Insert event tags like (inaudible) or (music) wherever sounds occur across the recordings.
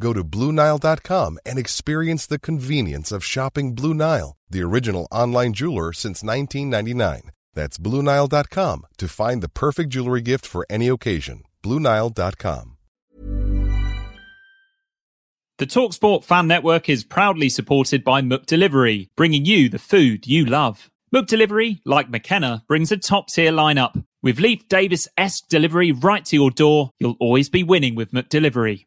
Go to BlueNile.com and experience the convenience of shopping Blue Nile, the original online jeweler since 1999. That's BlueNile.com to find the perfect jewelry gift for any occasion. BlueNile.com. The Talksport Fan Network is proudly supported by McDelivery, bringing you the food you love. McDelivery, like McKenna, brings a top tier lineup. With Leif Davis esque delivery right to your door, you'll always be winning with McDelivery.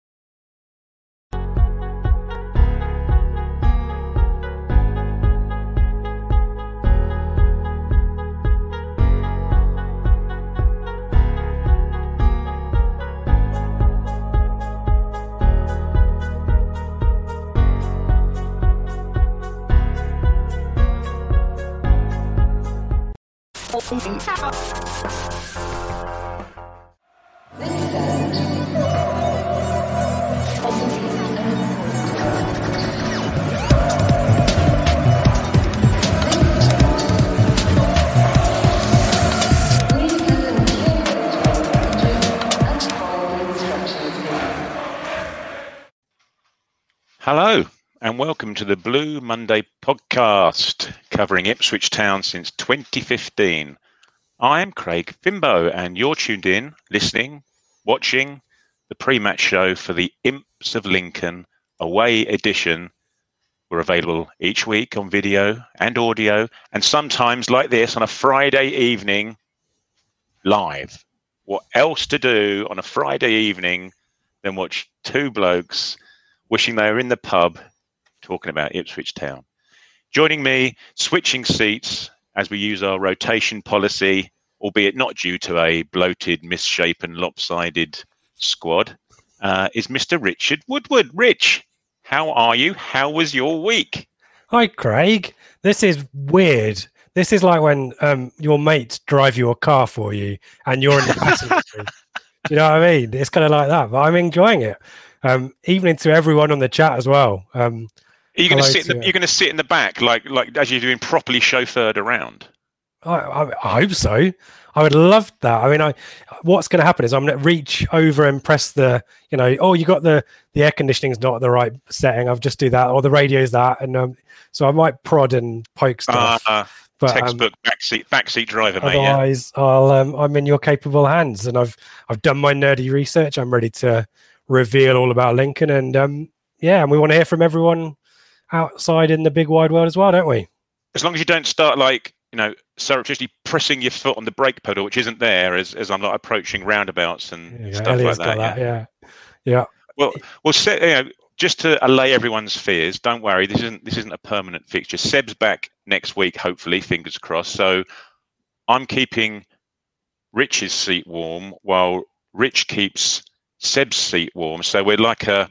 Hello, and welcome to the Blue Monday podcast covering Ipswich Town since 2015. I am Craig Fimbo, and you're tuned in, listening, watching the pre match show for the Imps of Lincoln away edition. We're available each week on video and audio, and sometimes, like this, on a Friday evening live. What else to do on a Friday evening than watch two blokes wishing they were in the pub talking about Ipswich Town? Joining me, switching seats as we use our rotation policy, albeit not due to a bloated, misshapen, lopsided squad, uh, is Mr. Richard Woodward. Rich, how are you? How was your week? Hi, Craig. This is weird. This is like when um, your mates drive your car for you and you're in the passenger (laughs) seat. Do you know what I mean? It's kind of like that, but I'm enjoying it. Um, evening to everyone on the chat as well. Um, Are you going to sit? In the, you're going to sit in the back, like like as you're doing properly chauffeured around. I, I, I hope so. I would love that. I mean, I what's going to happen is I'm going to reach over and press the, you know, oh, you got the the air conditioning's not at the right setting. I'll just do that, or the radio's that, and um, so I might prod and poke stuff. Uh, but um, textbook backseat backseat driver, mate. Yeah. I'll um, I'm in your capable hands, and I've I've done my nerdy research. I'm ready to reveal all about Lincoln, and um, yeah, and we want to hear from everyone outside in the big wide world as well, don't we? As long as you don't start like you know surreptitiously pressing your foot on the brake pedal, which isn't there, as as I'm not approaching roundabouts and Yeah, stuff Elliot's like that. got yeah. that. Yeah, yeah. Well, well, you know, just to allay everyone's fears, don't worry. This isn't this isn't a permanent fixture. Seb's back next week, hopefully, fingers crossed. So I'm keeping Rich's seat warm while Rich keeps Seb's seat warm. So we're like a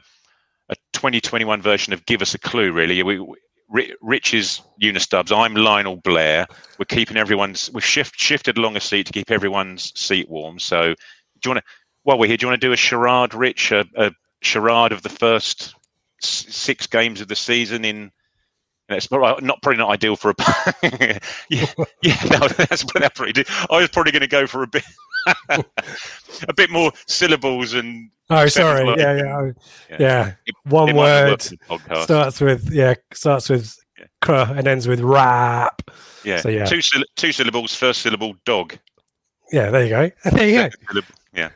a 2021 version of Give Us a Clue, really. We, we Ri- Rich is Una Stubbs. I'm Lionel Blair. We're keeping everyone's. We've shift, shifted along a seat to keep everyone's seat warm. So, do you want to? While we're here, do you want to do a charade, Rich? A, a charade of the first s- six games of the season in. It's not probably not ideal for a. (laughs) yeah, yeah, no, (laughs) that's, that's pretty. I was probably going to go for a bit, (laughs) a bit more syllables and. Oh, sorry. work Yeah, yeah, yeah. yeah. It- One it might not work word for the podcast. starts with yeah, starts with Yeah. cr and ends with rap. Yeah, so, yeah. two two syllables. First syllable, dog. Yeah, there you go. (laughs) There you go. Yeah,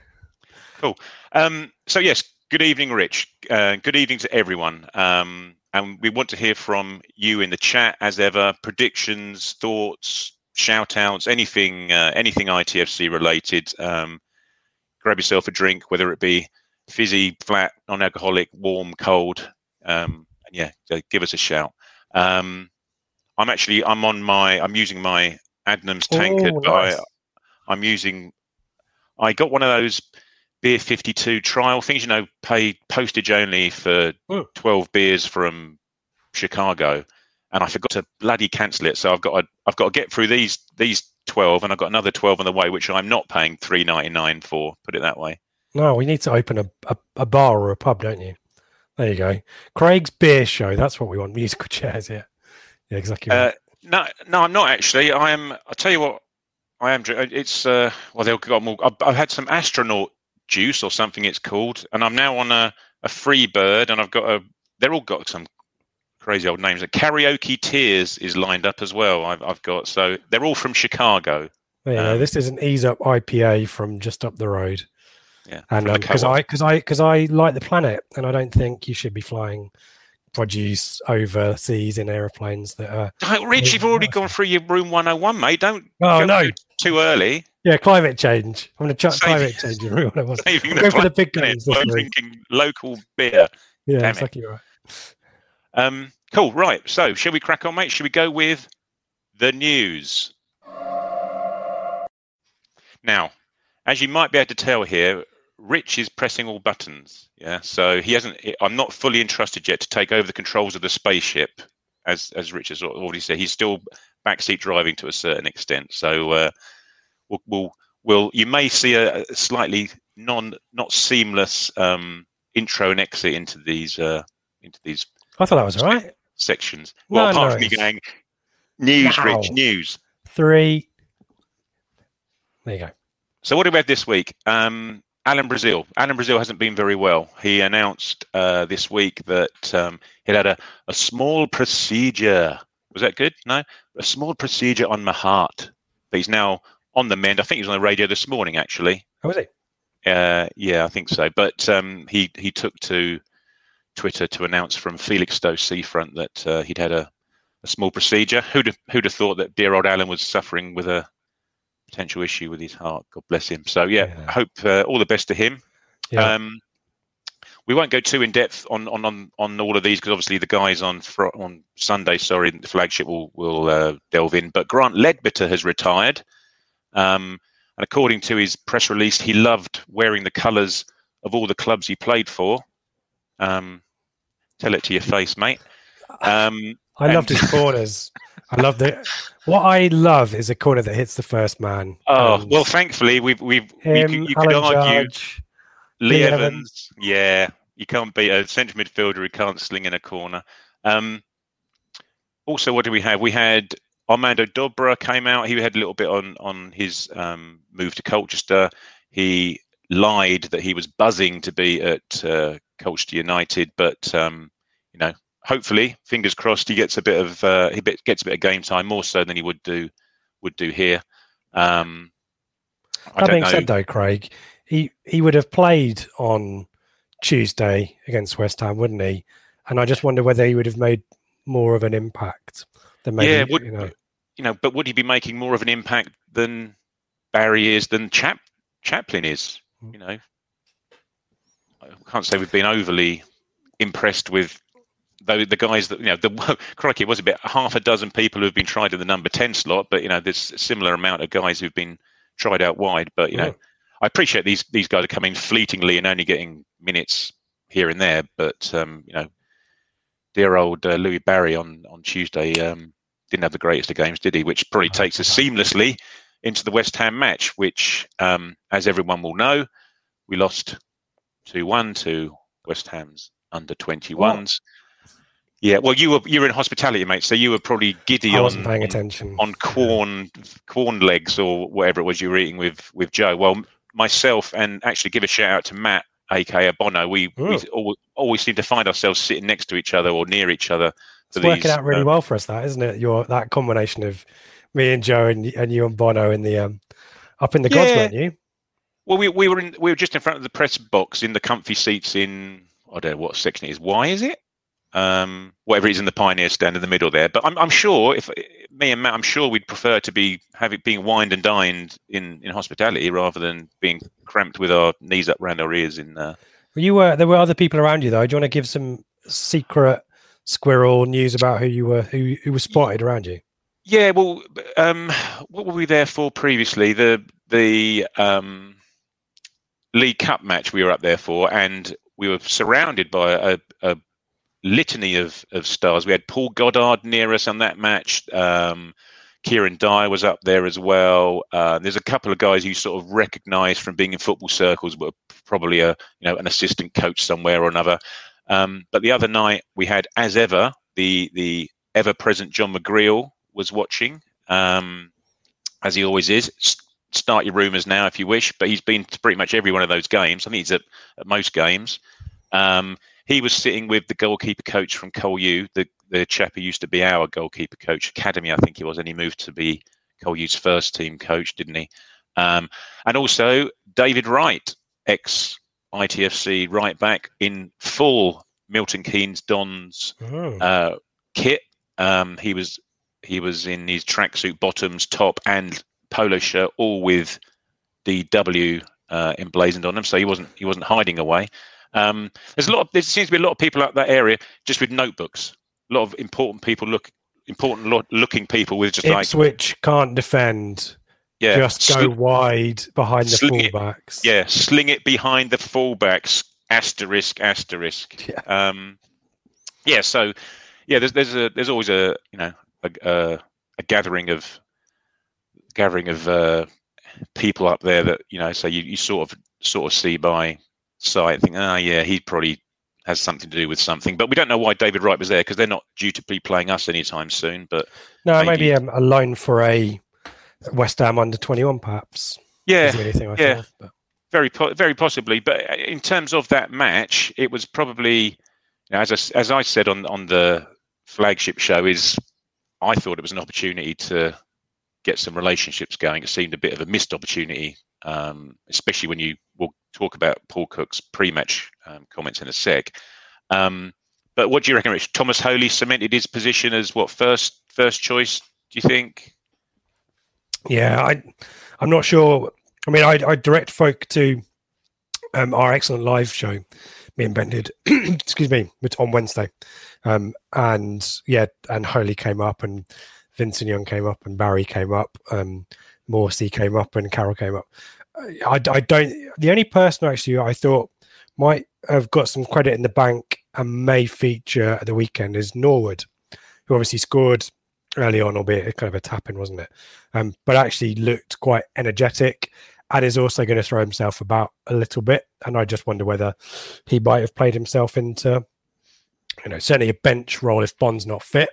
cool. Um, so yes, good evening, Rich. Uh, good evening to everyone. Um, and we want to hear from you in the chat as ever. Predictions, thoughts, shout outs, anything, uh, anything ITFC related. Um, grab yourself a drink, whether it be fizzy, flat, non-alcoholic, warm, cold, um, yeah, give us a shout. Um, I'm actually I'm on my I'm using my Adnams tankard, Oh, nice. I, I'm using I got one of those beer 52 trial things, you know, pay postage only for Hmm. 12 beers from Chicago, and I forgot to bloody cancel it. So I've got to, I've got to get through these these 12, and I've got another 12 on the way, which I'm not paying 3.99 for. Put it that way. No, we need to open a, a, a bar or a pub, don't you? There you go. Craig's beer show. That's what we want. Musical (laughs) chairs. Yeah. Yeah, exactly. Uh, no, no, I'm not actually. I am. I tell you what, I am. It's uh, well, they've got more. I've, I've had some astronaut juice or something it's called, and I'm now on a, a free bird, and I've got a. They're all got some crazy old names. That karaoke Tears is lined up as well. I've, I've got so they're all from Chicago. Go. um, This is an ease up IPA from just up the road. Yeah, And because co-op. I because I because I like the planet, and I don't think you should be flying produce overseas in airplanes that are. Don't- Rich, you've already gone through your room 101, mate. Don't Oh no! too early. Yeah, climate change. I'm going to chuck climate change. in I want. Saving (laughs) Go for the big guns this by week. drinking local beer. Yeah, Damn it. exactly right. Um, cool. Right. So, shall we crack on, mate? Shall we go with the news? Now, as you might be able to tell here, Rich is pressing all buttons. Yeah. So he hasn't. I'm not fully entrusted yet to take over the controls of the spaceship, as as Rich has already said. He's still backseat driving to a certain extent. So uh, we'll, we'll we'll you may see a, a slightly non not seamless um, intro and exit into these uh, into these I thought that was all right. sections. Well, No, apart no, from me going, news, Rich, news. Three. There you go. So what do we have this week? Um, Alan Brazil. Alan Brazil hasn't been very well. He announced uh, this week that um, he had a, a small procedure. Was that good? No, a small procedure on my heart. But he's now on the mend. I think he was on the radio this morning, actually. How was it? Uh, yeah, I think so. But um, he he took to Twitter to announce from Felixstowe Seafront that uh, he'd had a, a small procedure. Who'd have, who'd have thought that dear old Alan was suffering with a potential issue with his heart? God bless him. So yeah, Yeah. I hope uh, all the best to him. Yeah. Um, we won't go too in depth on on on, on all of these because obviously the guys on fr- on Sunday, sorry, the flagship will will uh, delve in. But Grant Leadbitter has retired, um, and according to his press release, he loved wearing the colours of all the clubs he played for. Um, tell it to your face, mate. Um, I loved and- his corners. I love the. What I love is a corner that hits the first man. oh And well, thankfully we've we've him, you could argue Judge. Lee Lee Evans. Evans. Yeah, you can't beat a central midfielder who can't sling in a corner. Um, also, what do we have? We had Armando Dobra came out. He had a little bit on on his um, move to Colchester. He lied that he was buzzing to be at uh, Colchester United, but um, you know, hopefully, fingers crossed, he gets a bit of uh, he bit, gets a bit of game time more so than he would do would do here. Um, I That don't being know. said, though, Craig, he he would have played on Tuesday against West Ham, wouldn't he? And I just wonder whether he would have made more of an impact than maybe Yeah, would- you know. you know, but would he be making more of an impact than Barry is, than Chap Chaplin is? Mm. You know, I can't say we've been overly impressed with the, the guys that you know. The (laughs) crikey, it was a bit half a dozen people who have been tried in the number ten slot, but you know, there's a similar amount of guys who've been tried out wide. But you know. I appreciate these these guys are coming fleetingly and only getting minutes here and there, but um, you know, dear old uh, Louie Barry on on Tuesday um, didn't have the greatest of games, did he? Which probably takes us seamlessly into the West Ham match, which, um, as everyone will know, we lost two one to West Ham's under twenty ones. Yeah, well, you were you were in hospitality, mate, so you were probably giddy on paying attention. on corn corn legs or whatever it was you were eating with with Joe. Well, myself and actually give a shout out to Matt, aka Bono. We, we always, always seem to find ourselves sitting next to each other or near each other. It's for working out really uh, well for us, that isn't it? Your that combination of me and Joe and, and you and Bono in the um up in the gods, weren't you? Well, we, we were in we were just in front of the press box in the comfy seats in I don't know what section it is. Why is it? Um, whatever it is in the pioneer stand in the middle there. But I'm I'm sure if me and Matt, I'm sure we'd prefer to be having being wined and dined in in hospitality rather than being cramped with our knees up round our ears in uh, you were there were other people around you though. Do you want to give some secret squirrel news about who you were who who was spotted around you? Yeah, well, um, what were we there for previously? The the um, League Cup match we were up there for, and we were surrounded by a, a litany of, of stars. We had Paul Goddard near us on that match. Um, Kieran Dyer was up there as well. Uh, there's a couple of guys you sort of recognise from being in football circles, but probably a you know an assistant coach somewhere or another. Um, but the other night we had, as ever, the the ever present John McGreal was watching, um, as he always is. Start your rumours now if you wish, but he's been to pretty much every one of those games. I think he's at, at most games. Um, he was sitting with the goalkeeper coach from Col U, the, the chap who used to be our goalkeeper coach, Academy, I think he was, and he moved to be Col U's first team coach, didn't he? Um, and also David Wright, ex ITFC right back in full Milton Keynes Dons oh. uh, kit. Um, he was he was in his tracksuit bottoms, top, and polo shirt, all with DW uh, emblazoned on them. So he wasn't he wasn't hiding away. Um, there's a lot. Of, there seems to be a lot of people out that area just with notebooks. A lot of important people look important lo- looking people with just Ipswich like, can't defend. Yeah, just sl- go wide behind the fullbacks. It, yeah, sling it behind the fullbacks. Asterisk, asterisk. Yeah. Um, yeah. So, yeah, there's there's a there's always a you know a, a, a gathering of gathering of uh, people up there that you know. So you, you sort of sort of see by site think, ah, oh, yeah, he probably has something to do with something. But we don't know why David Wright was there because they're not due to be playing us anytime soon. But no, maybe, maybe a, a loan for a West Ham under twenty one, perhaps. Yeah, yeah, thought, very po- very possibly. But uh, in terms of that match, it was probably you know, as I, as I said on on the flagship show is I thought it was an opportunity to get some relationships going. It seemed a bit of a missed opportunity, um, especially when you will talk about Paul Cook's pre-match um, comments in a sec. Um, but what do you reckon, Rich? Thomas Holy cemented his position as what first first choice? Do you think? Yeah, I, I'm not sure. I mean, I, I direct folk to um, our excellent live show. Me and Ben did. (clears throat) excuse me, on Wednesday, um, and yeah, and Holy came up, and Vincent Young came up, and Barry came up, um, Morsy came up, and Carroll came up. I, I don't. The only person actually I thought might have got some credit in the bank and may feature at the weekend is Norwood, who obviously scored early on, albeit kind of a tapping, wasn't it? Um, but actually looked quite energetic and is also going to throw himself about a little bit. And I just wonder whether he might have played himself into, you know, certainly a bench role if Bonne's not fit.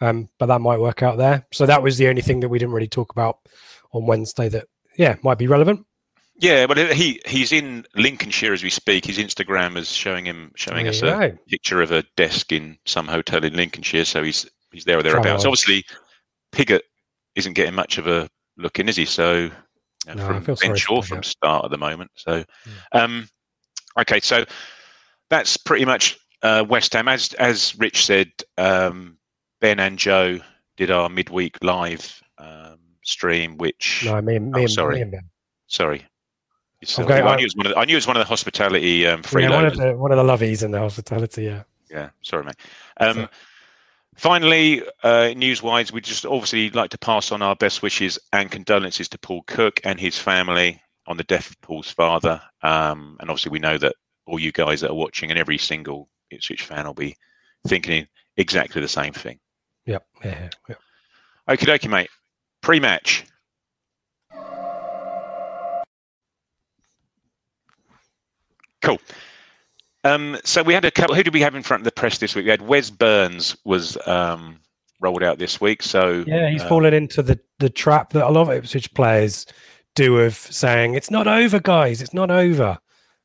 Um, but that might work out there. So that was the only thing that we didn't really talk about on Wednesday that yeah, might be relevant. Yeah, but he he's in Lincolnshire as we speak. His Instagram is showing him showing us a picture of a desk in some hotel in Lincolnshire. So he's he's there or thereabouts. Obviously, Pigott isn't getting much of a look in, is he? So know, no, from bench or from start at the moment. So, yeah. um, okay, so that's pretty much uh, West Ham. As as Rich said, um, Ben and Joe did our midweek live um, stream, which no, me, me, oh, sorry, me sorry. Okay, I, I, knew it was one of the, I knew it was one of the hospitality um, freeloaders. Yeah, one of the one of the lovies in the hospitality. Yeah. Yeah. Sorry, mate. Um, finally, uh, news-wise, we just obviously like to pass on our best wishes and condolences to Paul Cook and his family on the death of Paul's father. Um, and obviously, we know that all you guys that are watching and every single Ipswich fan will be thinking exactly the same thing. Yep. Yeah. yeah. Okay, dokie, mate. Pre-match. Cool. Um, so we had a couple. Who did we have in front of the press this week? We had Wes Burns was um, rolled out this week. So yeah, he's uh, fallen into the the trap that a lot of Ipswich players do of saying it's not over, guys. It's not over.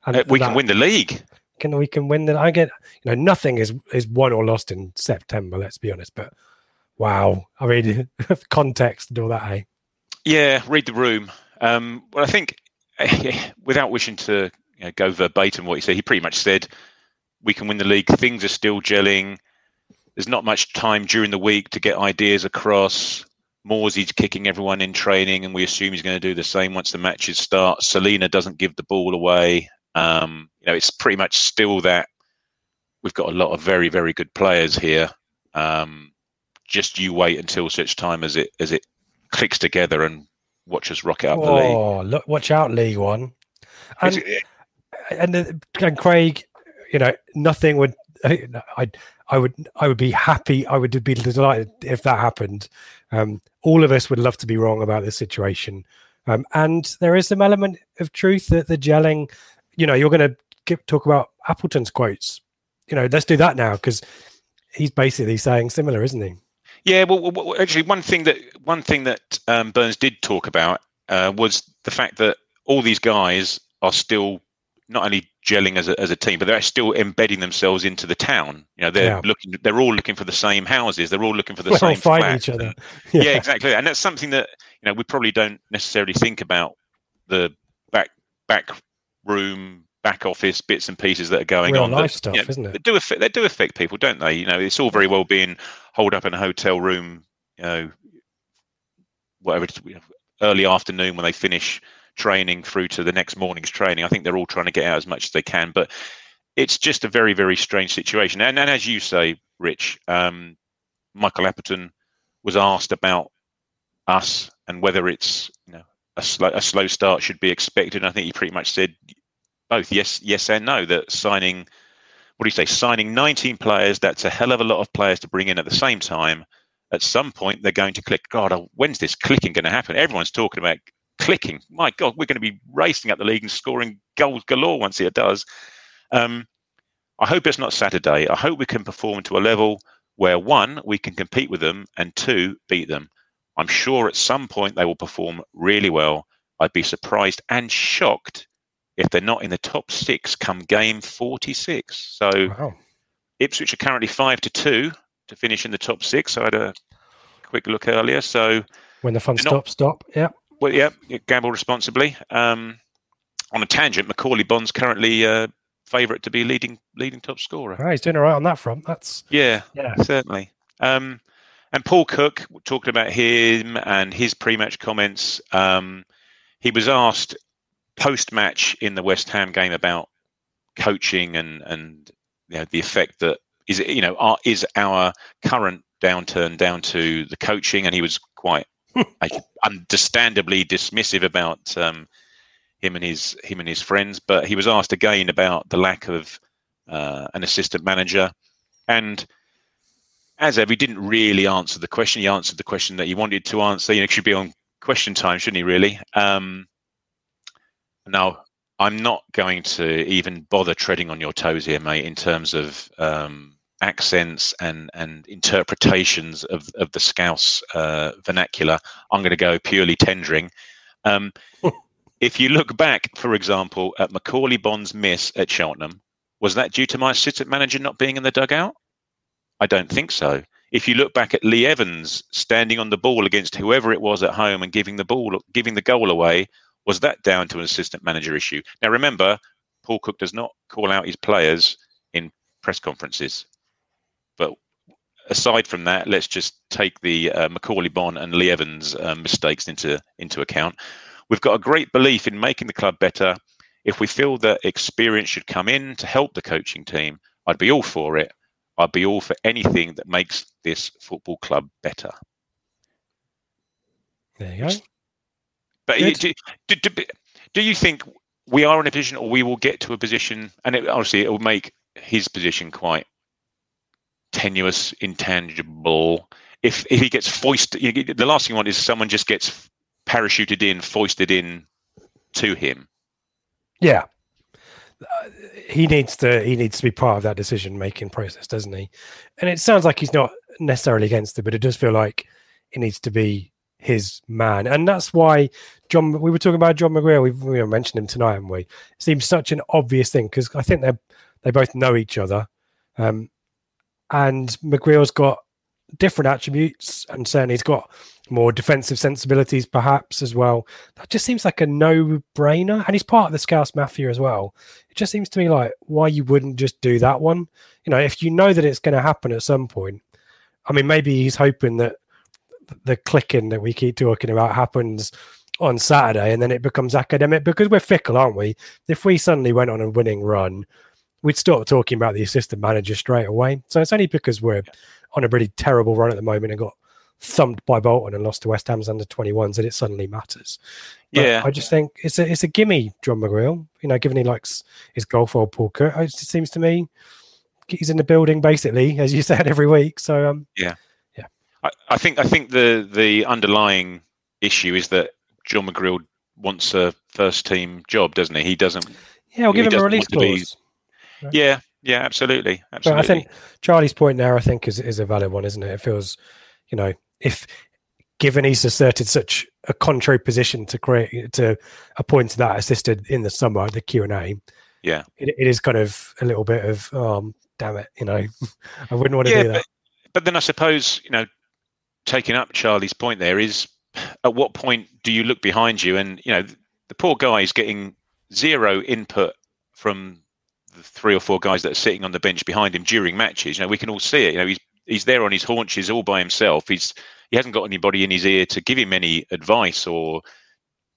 And uh, we that, can win the league. Can we can win the? I get you know nothing is is won or lost in September. Let's be honest, but wow, I mean (laughs) context and all that. Eh? Yeah, read the room. Um, well, I think (laughs) without wishing to you know, go verbatim what he said. He pretty much said, "We can win the league. Things are still gelling. There's not much time during the week to get ideas across." Morsy's kicking everyone in training, and we assume he's going to do the same once the matches start. Celina doesn't give the ball away. Um, you know, it's pretty much still that we've got a lot of very, very good players here. Um, just you wait until such time as it as it clicks together and watch us rocket up the league. Oh, look! Watch out, League One. And and, and Craig, you know, nothing would. I I would I would be happy. I would be delighted if that happened. Um, all of us would love to be wrong about this situation. Um, and there is some element of truth that the gelling. You know, you're going to talk about Appleton's quotes. You know, let's do that now because he's basically saying similar, isn't he? Yeah, well, well, actually, one thing that one thing that um, Burns did talk about uh, was the fact that all these guys are still not only gelling as a, as a team, but they're still embedding themselves into the town. You know, they're yeah. looking, they're all looking for the same houses. They're all looking for the We're same find each other. (laughs) Yeah. yeah. exactly. And that's something that you know we probably don't necessarily think about the back back room, back office bits and pieces that are going Real on. Life that, stuff, you know, isn't it? They do affect they do affect people, don't they? You know, it's all very well being holed up in a hotel room. You know, whatever early afternoon when they finish training through to the next morning's training. I think they're all trying to get out as much as they can, but it's just a very, very strange situation. And, and as you say, Rich, um, Michael Appleton was asked about us and whether it's you know a slow a slow start should be expected. And I think he pretty much said both yes, yes and no. That signing, what do you say, signing 19 players, that's a hell of a lot of players to bring in at the same time. At some point, they're going to click. God, when's this clicking going to happen? Everyone's talking about clicking. My God, we're going to be racing up the league and scoring goals galore once it does. Um, I hope it's not Saturday. I hope we can perform to a level where one, we can compete with them, and two, beat them. I'm sure at some point they will perform really well. I'd be surprised and shocked if they're not in the top six come game 46. So wow. Ipswich are currently five to two to finish in the top six. I had a quick look earlier. So when the fun stops, stop. Yeah. Well, yeah, gamble responsibly. Um, on a tangent, Macauley Bonne's currently uh, favourite to be leading leading top scorer. Oh, he's doing all right on that front. That's yeah, yeah, certainly. Um, and Paul Cook, talking about him and his pre-match comments, um, he was asked post-match in the West Ham game about coaching and and you know, the effect that is you know our, is our current downturn down to the coaching, and he was quite understandably dismissive about um, him and his him and his friends. But he was asked again about the lack of uh, an assistant manager, and as ever, he didn't really answer the question. He answered the question that he wanted to answer. You know, should be on question time, shouldn't he? Really. Um, now, I'm not going to even bother treading on your toes here, mate, in terms of um, accents and and interpretations of of the Scouse uh, vernacular. I'm going to go purely tendering. Um, (laughs) if you look back, for example, at Macauley Bonne's miss at Cheltenham, was that due to my assistant manager not being in the dugout? I don't think so. If you look back at Lee Evans standing on the ball against whoever it was at home and giving the ball, giving the goal away, was that down to an assistant manager issue? Now remember, Paul Cook does not call out his players in press conferences. But aside from that, let's just take the uh, Macauley Bonne and Lee Evans uh, mistakes into into account. We've got a great belief in making the club better. If we feel that experience should come in to help the coaching team, I'd be all for it. I'd be all for anything that makes this football club better. There you go. But do, do, do, do, you think we are in a position, or we will get to a position, and it, obviously it will make his position quite tenuous, intangible. If if he gets foisted, the last thing you want is someone just gets parachuted in, foisted in to him. Yeah, uh, he needs to he needs to be part of that decision making process, doesn't he? And it sounds like he's not necessarily against it, but it does feel like it needs to be his man, and that's why John. We were talking about John McGreal. We, we mentioned him tonight, haven't we? It seems such an obvious thing because I think they they both know each other. Um, and McGreal's got different attributes, and certainly he's got more defensive sensibilities, perhaps as well. That just seems like a no-brainer, and he's part of the Scouse Mafia as well. It just seems to me like why you wouldn't just do that one. You know, if you know that it's going to happen at some point. I mean, maybe he's hoping that the clicking that we keep talking about happens on Saturday, and then it becomes academic because we're fickle, aren't we? If we suddenly went on a winning run, we'd start talking about the assistant manager straight away. So it's only because we're on a really terrible run at the moment and got thumped by Bolton and lost to West Ham's under 21s that it suddenly matters. But Yeah. I just think it's a it's a gimme, John McGreal. You know, given he likes his golf old Paul Cook, it seems to me he's in the building basically, as you (laughs) said every week. So um, Yeah. Yeah. I, I think I think the the underlying issue is that John McGreal wants a first team job, doesn't he? He doesn't. yeah, I'll give him a release want clause. Yeah, yeah, absolutely, But absolutely. I think Charlie's point there, I think, is is a valid one, isn't it? It feels, you know, if given he's asserted such a contrary position to create to appoint that assisted in the summer, the Q and A, Yeah. it, it is kind of a little bit of, um, damn it, you know, (laughs) I wouldn't want to yeah, do that. but, but then I suppose you know, taking up Charlie's point there is, at what point do you look behind you and you know the poor guy is getting zero input from the three or four guys that are sitting on the bench behind him during matches. You know, we can all see it. You know, he's he's there on his haunches all by himself. He's he hasn't got anybody in his ear to give him any advice or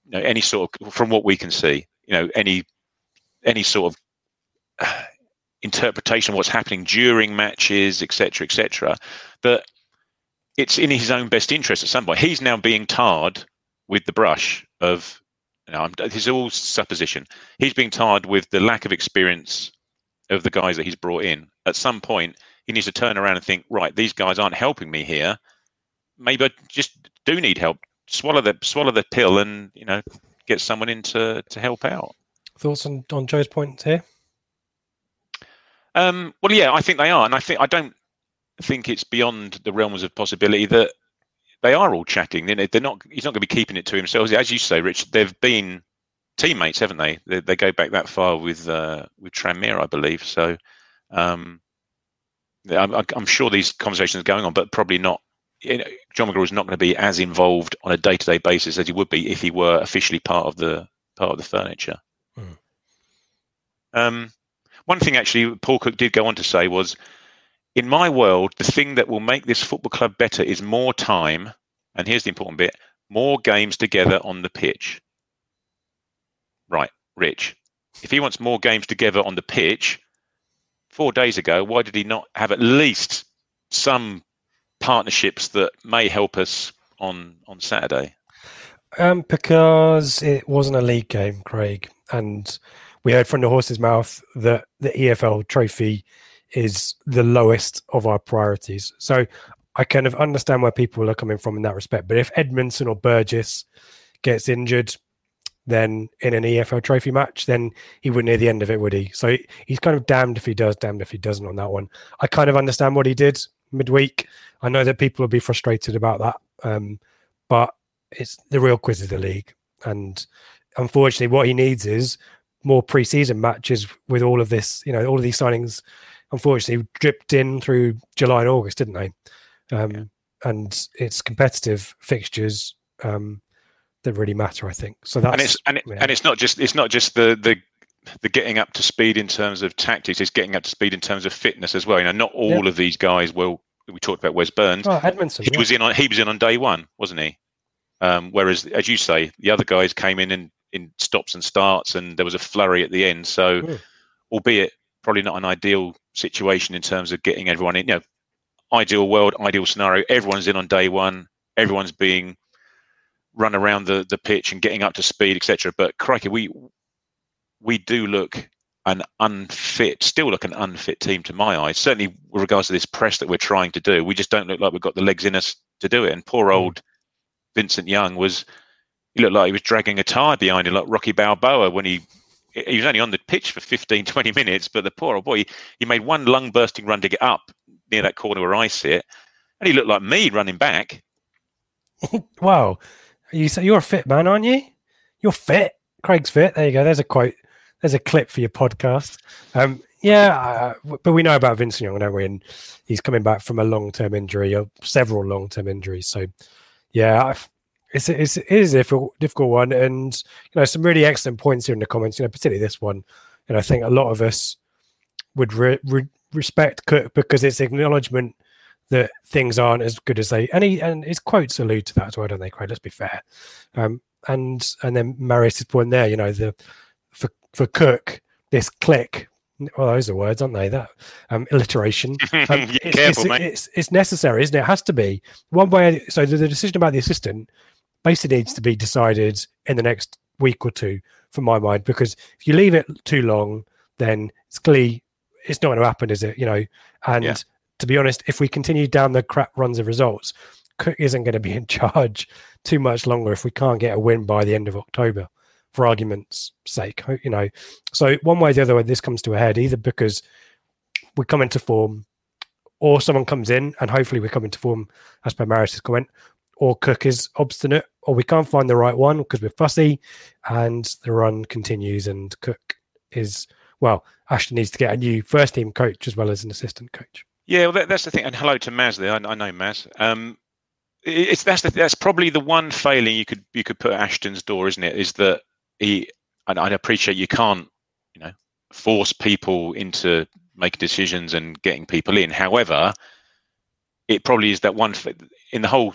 you know, any sort of from what we can see. You know, any any sort of (sighs) interpretation of what's happening during matches, etc., etc. That it's in his own best interest at some point. He's now being tarred with the brush of. Know, I'm, this is all supposition. He's being tarred with the lack of experience of the guys that he's brought in. At some point, he needs to turn around and think, right, these guys aren't helping me here. Maybe I just do need help. Swallow the swallow the pill, and you know, get someone in to, to help out. Thoughts on, on Joe's point here? Um, well, yeah, I think they are, and I think I don't think it's beyond the realms of possibility that they are all chatting. They're not. He's not going to be keeping it to himself, as you say, Rich. They've been teammates, haven't they? They, they go back that far with uh, with Tranmere, I believe. So, um, I'm, I'm sure these conversations are going on, but probably not. You know, John McGreal is not going to be as involved on a day-to-day basis as he would be if he were officially part of the part of the furniture. Hmm. Um, one thing actually Paul Cook did go on to say was, in my world, the thing that will make this football club better is more time. And here's the important bit: more games together on the pitch. Right, Rich. If he wants more games together on the pitch, four days ago, why did he not have at least some partnerships that may help us on on Saturday? Um, because it wasn't a league game, Craig, and we heard from the horse's mouth that the EFL trophy is the lowest of our priorities. So I kind of understand where people are coming from in that respect. But if Edmundson or Burgess gets injured, then in an EFL trophy match, then he wouldn't hear the end of it, would he? So he's kind of damned if he does, damned if he doesn't on that one. I kind of understand what he did midweek. I know that people will be frustrated about that. Um, but it's the real quiz of the league. And unfortunately, what he needs is more preseason matches with all of this, you know, all of these signings, unfortunately, dripped in through July and August, didn't they? Um, And it's competitive fixtures um, that really matter, I think. So that's and it's and, it, yeah. and it's not just it's not just the the the getting up to speed in terms of tactics. It's getting up to speed in terms of fitness as well. You know, not all of these guys. Well, we talked about Wes Burns. oh, Edmundson. he yeah. was in on he was in on day one, wasn't he? Um, whereas, as you say, the other guys came in in, in stops and starts, and there was a flurry at the end. So, Mm. albeit probably not an ideal situation in terms of getting everyone in. You know, ideal world, ideal scenario. Everyone's in on day one. Everyone's being run around the, the pitch and getting up to speed, etc. But crikey, we we do look an unfit, still look an unfit team to my eyes. Certainly with regards to this press that we're trying to do, we just don't look like we've got the legs in us to do it. And poor mm. old Vincent Young was, he looked like he was dragging a tire behind him, like Rocky Balboa when he. He was only on the pitch for 15, 20 minutes, but the poor old boy, he, made one lung bursting run to get up near that corner where I sit, and he looked like me running back. (laughs) Wow. You say you're a fit man, aren't you? You're fit. Craig's fit. There you go. There's a quote. There's a clip for your podcast. Um, yeah, uh, but we know about Vincent Young, don't we? And he's coming back from a long-term injury, or several long-term injuries. So, yeah, I- it's it's it is a difficult, difficult one, and you know some really excellent points here in the comments. You know, particularly this one, and I think a lot of us would re- re- respect Cook because it's acknowledgement that things aren't as good as they and he and his quotes allude to that as well, don't they, Craig? Let's be fair. Um, and and then Marius's point there, you know, the for for Cook, this click. Well, those are words, aren't they? That um, alliteration. (laughs) Um, it's, careful, it's, mate. It's, it's necessary, isn't it? It has to be one way. So the, the decision about the assistant basically needs to be decided in the next week or two, from my mind, because if you leave it too long, then it's clearly it's not going to happen, is it? You know, and Yeah. to be honest, if we continue down the crap runs of results, Cook isn't going to be in (laughs) charge too much longer if we can't get a win by the end of October, for argument's sake. You know, so one way or the other way, this comes to a head, either because we come into form, or someone comes in and hopefully we come into form, as per Maris's comment, or Cook is obstinate, or we can't find the right one because we're fussy, and the run continues, and Cook is well. Ashton needs to get a new first team coach as well as an assistant coach. Yeah, well, that, that's the thing. And hello to Maz there. I, I know Maz. Um, it's that's the, that's probably the one failing you could you could put Ashton's door, isn't it? Is that he? And I appreciate you can't, you know, force people into making decisions and getting people in. However, it probably is that one in the whole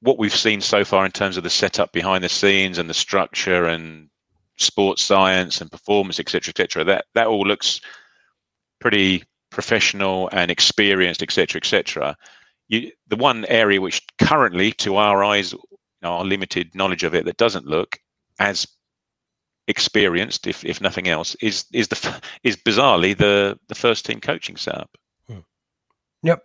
what we've seen so far in terms of the setup behind the scenes and the structure and sports science and performance, etc., etc. That that all looks pretty professional and experienced, etc., etc. You, the one area which currently, to our eyes, our limited knowledge of it, that doesn't look as experienced, if if nothing else, is is the (laughs) is bizarrely the the first team coaching setup. Yep.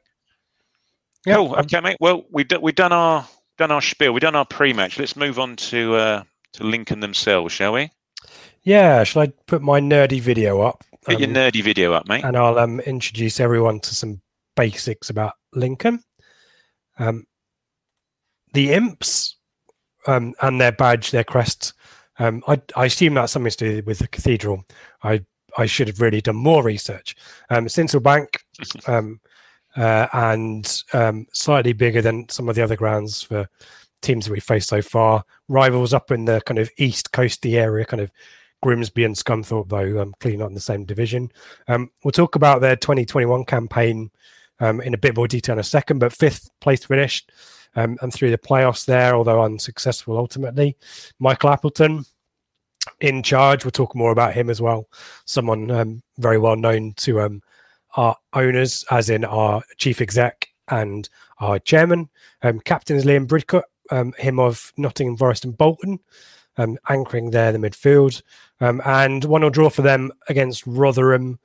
Yep. Cool. Okay, mate. Well, we've done we've done our done our spiel. We've done our pre-match. Let's move on to uh, to Lincoln themselves, shall we? Yeah, shall I put my nerdy video up? Your Um, nerdy video up, mate. and I'll um, introduce everyone to some basics about Lincoln. Um, the imps um, and their badge, their crest. Um, I, I assume that's something to do with the cathedral. I I should have really done more research. Um, Sincil Bank, (laughs) um, uh, and um, slightly bigger than some of the other grounds for teams that we've faced so far. Rivals up in the kind of east coasty area, kind of Grimsby and Scunthorpe, though um, clearly not in the same division. Um, we'll talk about their 2021 campaign um, in a bit more detail in a second, but fifth place finished um, and through the playoffs there, although unsuccessful ultimately. Michael Appleton in charge. We'll talk more about him as well. Someone um, very well known to um, our owners, as in our chief exec and our chairman. Um, captains Liam Bridcut, um, him of Nottingham Forest and Bolton, um, anchoring there the midfield. Um, and one will draw for them against Rotherham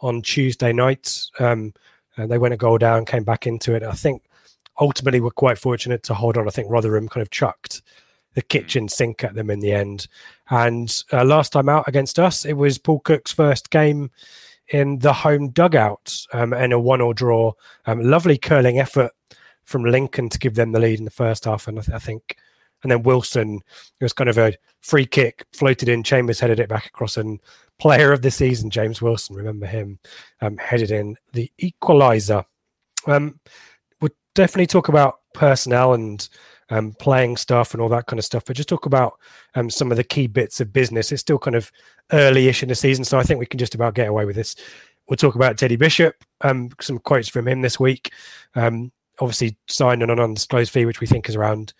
on Tuesday night. Um, and they went a goal down, came back into it. I think ultimately we're quite fortunate to hold on. I think Rotherham kind of chucked the kitchen sink at them in the end. And uh, last time out against us, it was Paul Cook's first game in the home dugout um, and a one or draw. Um, lovely curling effort from Lincoln to give them the lead in the first half, and I, th- I think, and then Wilson it was kind of a free kick floated in. Chambers headed it back across, and player of the season James Wilson, remember him, um, headed in the equaliser. Um, we'll definitely talk about personnel and um, playing stuff and all that kind of stuff, but just talk about um, some of the key bits of business. It's still kind of early-ish in the season, so I think we can just about get away with this. We'll talk about Teddy Bishop, um, some quotes from him this week. Um, obviously signed on an undisclosed fee, which we think is around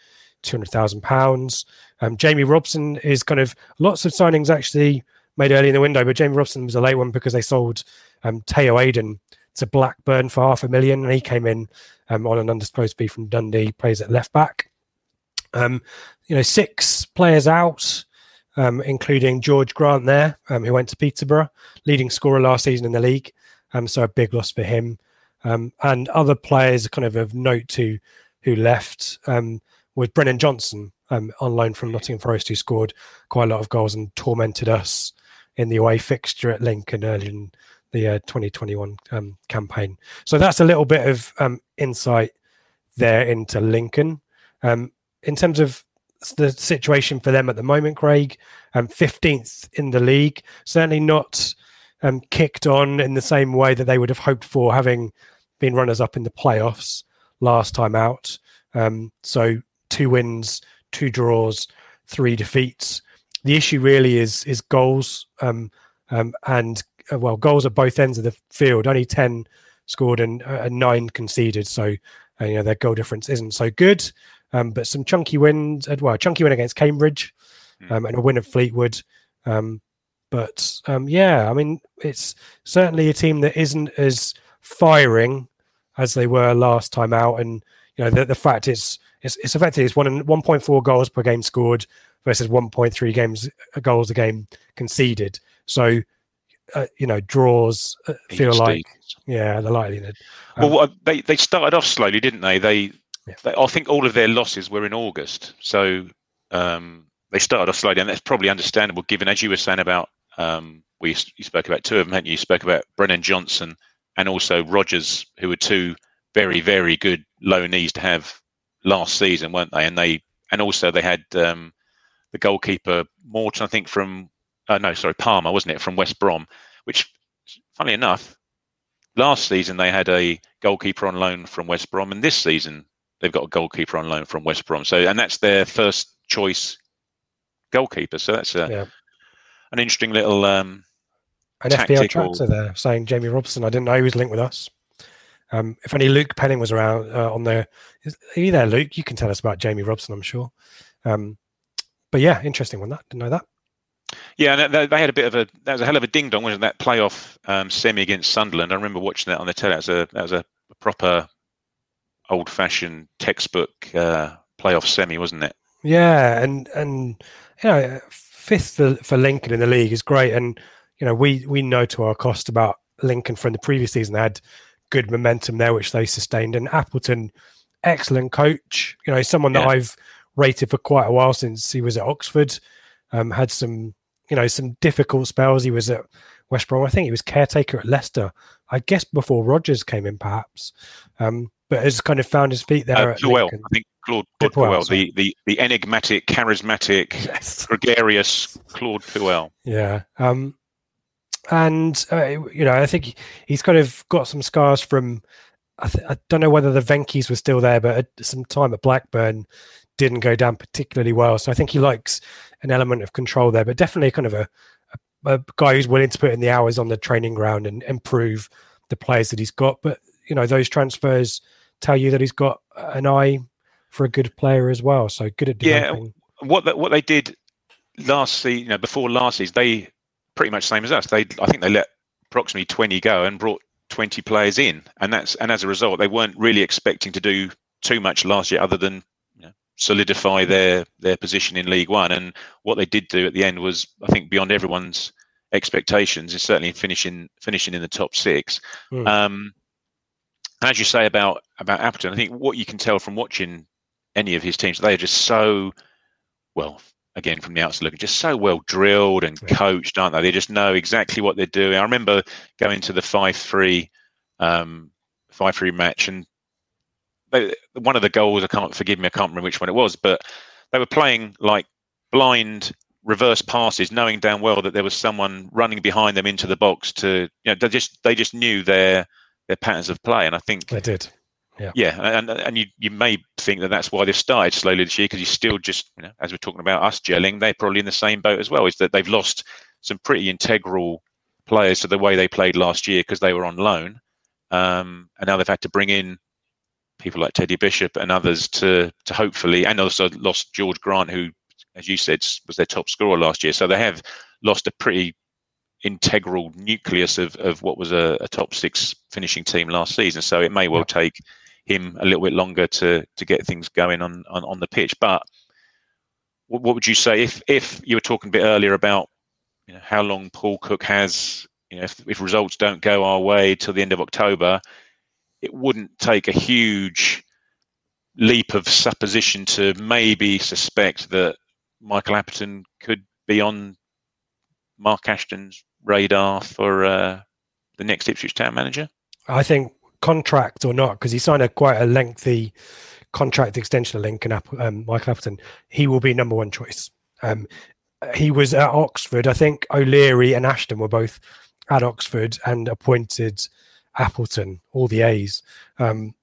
two hundred thousand pounds. Um, Jamie Robson is kind of lots of signings actually made early in the window, but Jamie Robson was a late one because they sold um, Tayo Edun to Blackburn for half a million, and he came in um, on an undisclosed fee from Dundee. Plays at left back. Um, you know, six players out, um, including Jorge Grant there, um, who went to Peterborough, leading scorer last season in the league. Um, so a big loss for him. Um, and other players, kind of of note to who left, um, was Brennan Johnson on loan from Nottingham Forest, who scored quite a lot of goals and tormented us in the away fixture at Lincoln early in the uh, 2021 um, campaign. So that's a little bit of insight there into Lincoln. Um, in terms of the situation for them at the moment, Craig, um, 15th in the league, certainly not um, kicked on in the same way that they would have hoped for, having been runners up in the playoffs last time out. Um, so two wins, two draws, three defeats. The issue really is is goals, um, um, and uh, well, goals at both ends of the field. Only ten scored and, uh, nine conceded. So uh, you know their goal difference isn't so good. Um, but some chunky wins. uh, Well, a chunky win against Cambridge, Hmm. um, and a win at Fleetwood. Um, but um, yeah, I mean, it's certainly a team that isn't as firing as they were last time out, and you know the, the fact is, it's, it's effectively it's one one point four goals per game scored versus one point three games uh, goals a game conceded. So uh, you know draws uh, feel Each like yeah the likelihood. Well, they they started off slowly, didn't they? They, Yeah. they I think all of their losses were in August, so um, they started off slowly, and that's probably understandable given, as you were saying about um, we you spoke about two of them, hadn't you? You spoke about Brennan Johnson and also Rogers, who were two very very good loanees to have last season, weren't they? And they and also they had um, the goalkeeper Morton, I think from uh, no, sorry, Palmer, wasn't it, from West Brom? Which, funny enough, last season they had a goalkeeper on loan from West Brom, and this season they've got a goalkeeper on loan from West Brom. So, and that's their first choice goalkeeper. So that's a, Yeah. an interesting little. Um, An FPL tactical- tractor there saying Jamie Robson. I didn't know he was linked with us. Um, if only Luke Penning was around uh, on the. Is, are you there, Luke? You can tell us about Jamie Robson, I'm sure. Um, but yeah, interesting one. That didn't know that. yeah, and they, they had a bit of a that was a hell of a ding dong, wasn't it? That playoff um, semi against Sunderland. I remember watching that on the telly. That was a that was a proper old fashioned textbook uh, playoff semi, wasn't it? Yeah, and and you know, fifth for, for Lincoln in the league is great, and you know we we know to our cost about Lincoln from the previous season. They had good momentum there, which they sustained, and Appleton, excellent coach. You know, someone that Yeah. I've rated for quite a while since he was at Oxford. Um, had some you know some difficult spells. He was at West Brom. I think he was caretaker at Leicester. I guess before Rogers came in, perhaps. Um, but has kind of found his feet there. Uh, Puel, I think Claude, Puel, Puel, the, the the enigmatic, charismatic, Yes. (laughs) gregarious Claude Puel. Yeah. Um, and uh, you know, I think he- he's kind of got some scars from. I, th- I don't know whether the Venkies were still there, but at some time at Blackburn didn't go down particularly well. So I think he likes an element of control there, but definitely kind of a, a, a guy who's willing to put in the hours on the training ground and improve the players that he's got. But you know, those transfers tell you that he's got an eye for a good player as well. So good at developing. Yeah. What the, what they did last season, you know, before last season, they pretty much same as us. They I think they let approximately twenty go and brought twenty players in, and that's and as a result, they weren't really expecting to do too much last year, other than you know, solidify their their position in League One. And what they did do at the end was, I think, beyond everyone's expectations. Is certainly finishing finishing in the top six. Hmm. Um, as you say about about Appleton, I think what you can tell from watching any of his teams, they are just so well. Again, from the outside looking, just so well drilled and Yeah. coached, aren't they? They just know exactly what they're doing. I remember going to the five-three, um, five-three match, and they, one of the goals, I can't forgive me, I can't remember which one it was, but they were playing like blind reverse passes, knowing damn well that there was someone running behind them into the box to, you know, they just they just knew their their patterns of play, and I think They did. yeah, yeah, and and you you may think that that's why they've started slowly this year because you still just you know as we're talking about us gelling, they're probably in the same boat as well. Is that they've lost some pretty integral players to the way they played last year because they were on loan, um, and now they've had to bring in people like Teddy Bishop and others to to hopefully, and also lost Jorge Grant, who, as you said, was their top scorer last year. So they have lost a pretty integral nucleus of, of what was a, a top six finishing team last season. So it may well Yeah. take him a little bit longer to to get things going on on, on the pitch. But what, what would you say if if you were talking a bit earlier about you know, how long Paul Cook has? You know, if, if results don't go our way till the end of October, it wouldn't take a huge leap of supposition to maybe suspect that Michael Appleton could be on Mark Ashton's radar for uh, the next Ipswich Town manager. I think contract or not, because he signed a quite a lengthy contract extension of Lincoln, um, Michael Appleton. He will be number one choice. Um, he was at Oxford. I think O'Leary and Ashton were both at Oxford and appointed Appleton, all the A's. Um,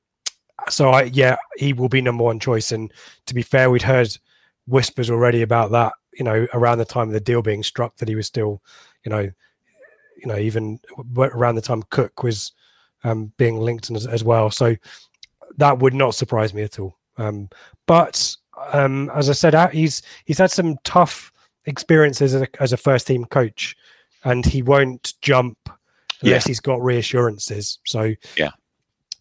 so I, yeah, he will be number one choice. And to be fair, we'd heard whispers already about that. You know, around the time of the deal being struck, that he was still, you know, you know, even around the time Cook was um, being linked as, as well. So that would not surprise me at all. Um, but um, as I said, uh, he's he's had some tough experiences as a, as a first team coach, and he won't jump unless Yeah. he's got reassurances. So Yeah.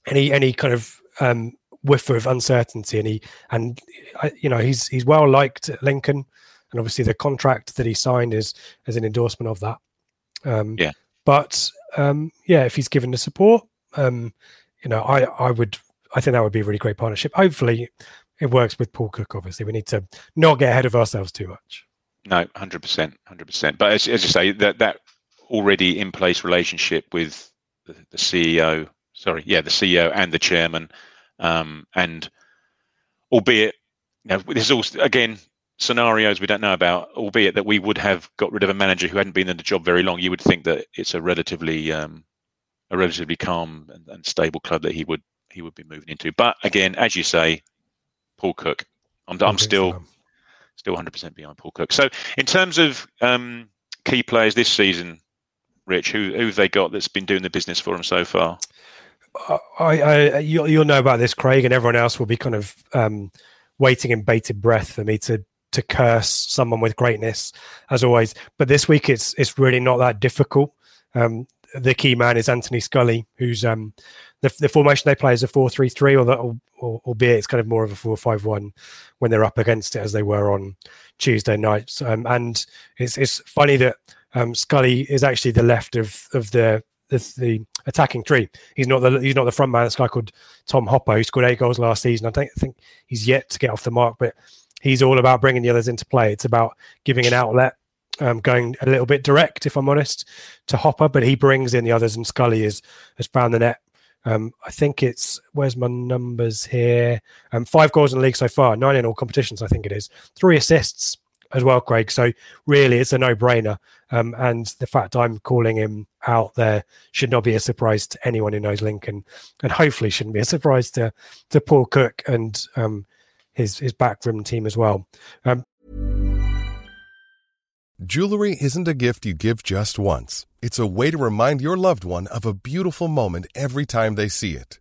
any any kind of um, whiff of uncertainty, and he and I- you know he's he's well liked at Lincoln, and obviously the contract that he signed is as an endorsement of that. Um, Yeah. But um, yeah, if he's given the support, um, you know, I I would I think that would be a really great partnership. Hopefully, it works with Paul Cook. Obviously, we need to not get ahead of ourselves too much. No, hundred percent, hundred percent. But as, as you say, that that already in place relationship with the, the CEO, sorry, yeah, the CEO and the chairman, um, and albeit, you know, this is all again scenarios we don't know about. Albeit that we would have got rid of a manager who hadn't been in the job very long, you would think that it's a relatively um, a relatively calm and, and stable club that he would he would be moving into. But again, as you say, Paul Cook, I'm, I'm still so, still 100% behind Paul Cook. So, in terms of um, key players this season, Rich, who who have they got that's been doing the business for them so far? I, I you'll, you'll know about this, Craig, and everyone else will be kind of um, waiting in bated breath for me to to curse someone with greatness, as always. But this week, it's it's really not that difficult. Um, the key man is Anthony Scully, who's um, the, the formation they play is a four-three-three, or, or, or albeit it's kind of more of a four-five-one when they're up against it, as they were on Tuesday nights. Um, and it's it's funny that um, Scully is actually the left of of the the, the attacking three. He's not the he's not the front man. This guy called Tom Hopper who scored eight goals last season. I don't think he's yet to get off the mark, but he's all about bringing the others into play. It's about giving an outlet, um, going a little bit direct, if I'm honest, to Hopper. But he brings in the others, and Scully is has found the net. Um, I think it's where's my numbers here? Um, five goals in the league so far, nine in all competitions. I think it is three assists as well, Craig. So really, it's a no-brainer. Um, and the fact I'm calling him out there should not be a surprise to anyone who knows Lincoln, and hopefully shouldn't be a surprise to to Paul Cook and um, his his backroom team as well. Um, Jewelry isn't a gift you give just once. It's a way to remind your loved one of a beautiful moment every time they see it.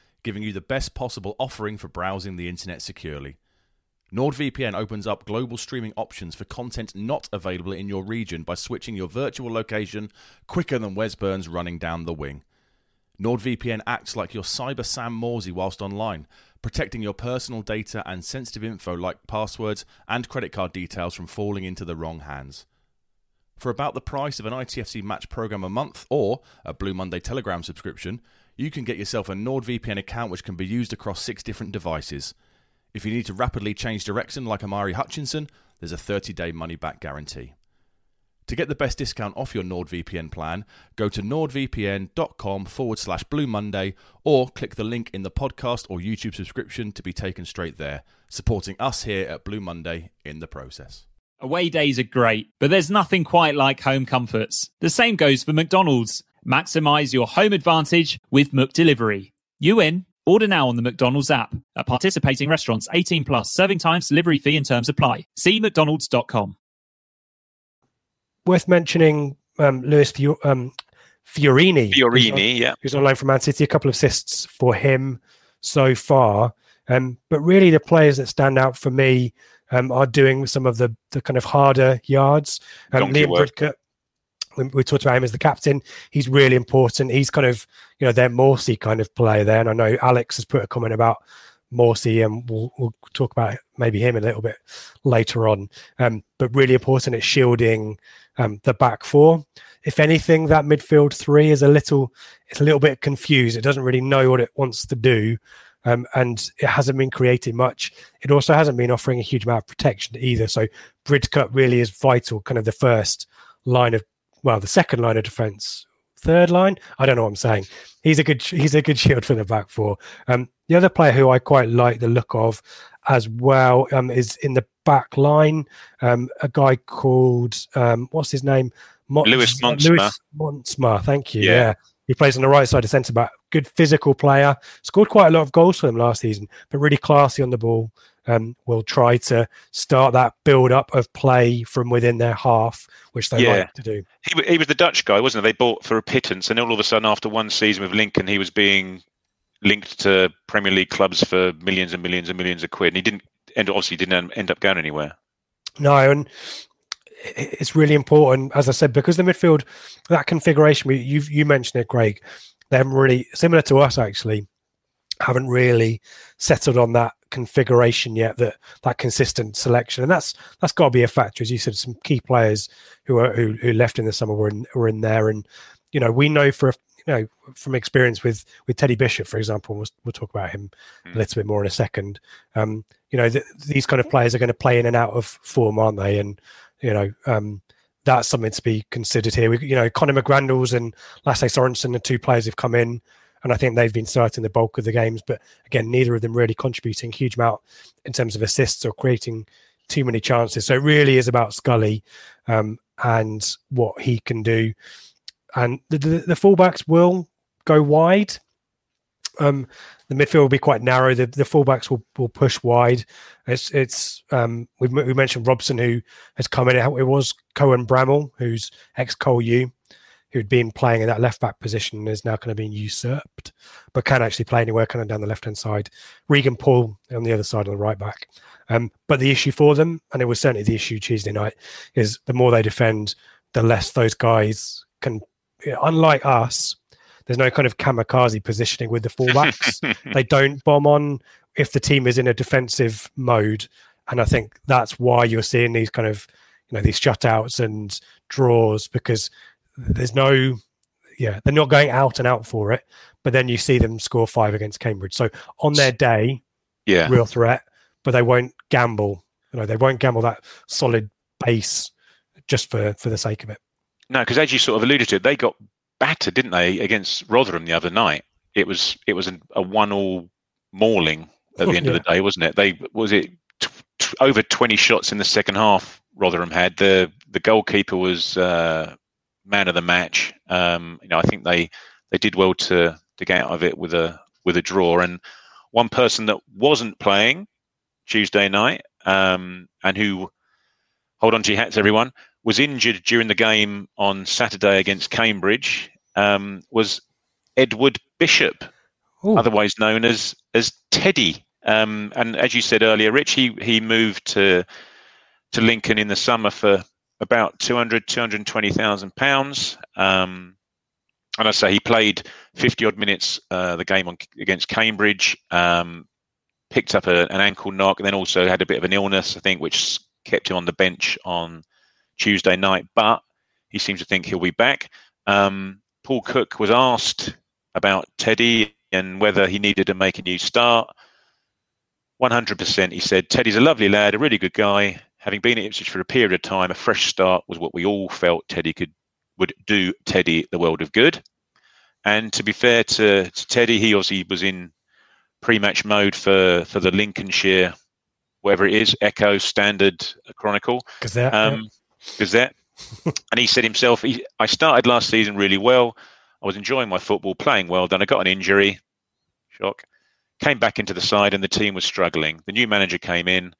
giving you the best possible offering for browsing the internet securely. NordVPN opens up global streaming options for content not available in your region by switching your virtual location quicker than Wes Burns running down the wing. NordVPN acts like your cyber Sam Morsy whilst online, protecting your personal data and sensitive info like passwords and credit card details from falling into the wrong hands. For about the price of an ITFC match program a month or a Blue Monday Telegram subscription, you can get yourself a NordVPN account which can be used across six different devices. If you need to rapidly change direction like Omari Hutchinson, there's a 30 day money back guarantee. To get the best discount off your NordVPN plan, go to nordvpn.com forward slash Blue Monday or click the link in the podcast or YouTube subscription to be taken straight there, supporting us here at Blue Monday in the process. Away days are great, but there's nothing quite like home comforts. The same goes for McDonald's. Maximize your home advantage with McDelivery. You in? Order now on the McDonald's app. At participating restaurants, 18 plus, serving times, delivery fee and terms apply. See mcdonalds.com. worth mentioning um, Lewis Fior- um, Fiorini. who's on- yeah. who's on loan from Man City. A couple of assists for him so far. Um, but really, the players that stand out for me um, are doing some of the the kind of harder yards. Um, Donkey Liam work. We, we talked about him as the captain. He's really important. He's kind of you know their Morsy kind of player there. And I know Alex has put a comment about Morsy, and we'll, we'll talk about maybe him a little bit later on. Um, but really important at shielding um, the back four. If anything, that midfield three is a little it's a little bit confused. It doesn't really know what it wants to do. Um, and it hasn't been creating much. It also hasn't been offering a huge amount of protection either. So Bridcut really is vital, kind of the first line of, well, the second line of defense, third line. I don't know what I'm saying. He's a good, he's a good shield for the back four. Um, the other player who I quite like the look of, as well um, is in the back line. Um, a guy called um, what's his name? Mont- Lewis Montsma. Lewis Montsma. Thank you. Yeah. yeah. He plays on the right side of centre back. Good physical player. Scored quite a lot of goals for them last season, but really classy on the ball. Um, will try to start that build up of play from within their half, which they yeah. like to do. He, he was the Dutch guy, wasn't it? They bought for a pittance, and all of a sudden, after one season with Lincoln, he was being linked to Premier League clubs for millions and millions and millions of quid. And he didn't, and obviously didn't end up going anywhere. No, and it's really important, as I said, because the midfield, that configuration, you you mentioned it. They haven't really similar to us actually, haven't really settled on that configuration yet. That that consistent selection, and that's that's got to be a factor, as you said. Some key players who are who, who left in the summer were in were in there, and you know we know for you know from experience with with Teddy Bishop, for example, we'll, we'll talk about him mm. a little bit more in a second. Um, you know, th- these kind of players are going to play in and out of form, aren't they? And you know, um, that's something to be considered here. We, you know, Conor McGrandles and Lasse Sorensen, the two players have come in, and I think they've been starting the bulk of the games. But again, neither of them really contributing huge amount in terms of assists or creating too many chances. So it really is about Scully um, and what he can do. And the, the, the fullbacks will go wide. Um, the midfield will be quite narrow. The, the fullbacks will, will push wide. It's it's um, we mentioned Robson who has come in. It was Cohen Bramall, who's ex Col U, who'd been playing in that left back position is now kind of being usurped, but can actually play anywhere kind of down the left hand side. Regan Poole on the other side on the right back. Um, but the issue for them, and it was certainly the issue Tuesday night, is the more they defend, the less those guys can. Unlike us, there's no kind of kamikaze positioning with the (laughs) fullbacks. they don't bomb on if the team is in a defensive mode, and I think that's why you're seeing these kind of you know these shutouts and draws because there's no yeah they're not going out and out for it, but then you see them score five against Cambridge. So on their day, yeah, real threat, but they won't gamble. You know they won't gamble that solid base just for for the sake of it. No, because as you sort of alluded to, they got battered, didn't they, against Rotherham the other night? It was it was a one-all mauling at the end yeah. of the day, wasn't it? They was it t- t- over twenty shots in the second half. Rotherham had the the goalkeeper was uh, man of the match. Um, you know, I think they they did well to to get out of it with a with a draw. And one person that wasn't playing Tuesday night um, and who hold on to your hats, everyone, was injured during the game on Saturday against Cambridge um, was Edward Bishop, Ooh. otherwise known as as Teddy. Um, and as you said earlier, Rich, he he moved to to Lincoln in the summer for about 200, 220,000 pounds. Um, and I say he played 50 odd minutes uh, the game on, against Cambridge, um, picked up a, an ankle knock, and then also had a bit of an illness, I think, which kept him on the bench on Tuesday night, but he seems to think he'll be back. Um, Paul Cook was asked about Teddy and whether he needed to make a new start. 100%, he said, Teddy's a lovely lad, a really good guy. Having been at Ipswich for a period of time, a fresh start was what we all felt Teddy could would do Teddy the world of good. And to be fair to, to Teddy, he obviously was in pre-match mode for for the Lincolnshire, whatever it is, Echo Standard Chronicle. Gazette. Um, Gazette. and he said himself, he, I started last season really well. I was enjoying my football, playing well. Then I got an injury. Shock. Came back into the side and the team was struggling. The new manager came in.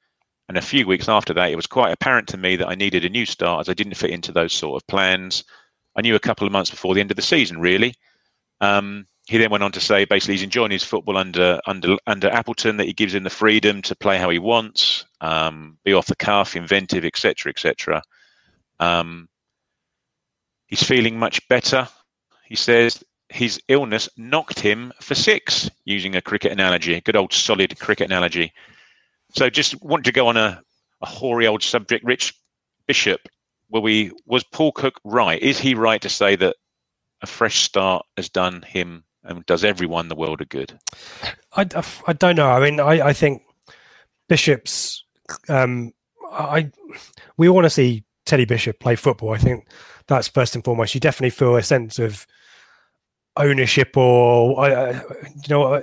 And a few weeks after that, it was quite apparent to me that I needed a new start as I didn't fit into those sort of plans. I knew a couple of months before the end of the season, really. Um, he then went on to say basically he's enjoying his football under under under Appleton that he gives him the freedom to play how he wants, um, be off the cuff, inventive, etc., etc. Um, he's feeling much better. He says his illness knocked him for six, using a cricket analogy, a good old solid cricket analogy. So just want to go on a, a hoary old subject, Rich Bishop. Were we was Paul Cook right? Is he right to say that a fresh start has done him and does everyone the world a good? I, I don't know. I mean, I, I think Bishop's. Um, I we want to see Teddy Bishop play football. I think that's first and foremost. You definitely feel a sense of ownership or uh, you know uh,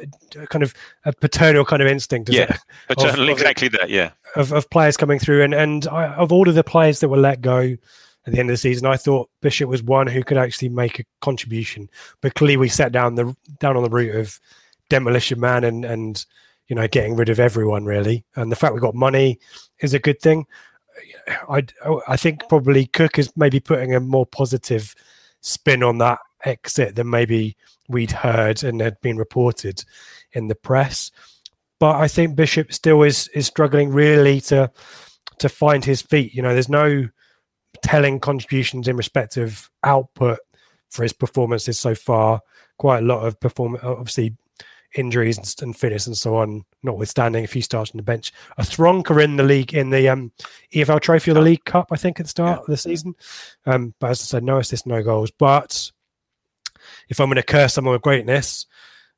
kind of a paternal kind of instinct yeah it? paternal of, exactly that yeah. of, of players coming through. And and I, of all of the players that were let go at the end of the season i thought bishop was one who could actually make a contribution. But clearly we set down the down on the route of demolition man and and you know getting rid of everyone really. And the fact we got money is a good thing. I i think probably cook is maybe putting a more positive spin on that exit than maybe we'd heard and had been reported in the press. But I think Bishop still is is struggling really to to find his feet. You know, there's no telling contributions in respect of output for his performances so far. Quite a lot of performance, obviously injuries and, and fitness and so on, notwithstanding a few starts on the bench. A Thronker in the league in the um, EFL Trophy of the League Cup, I think, at the start yeah. of the season. Um, but as I said, no assists, no goals. But if I'm going to curse someone with greatness,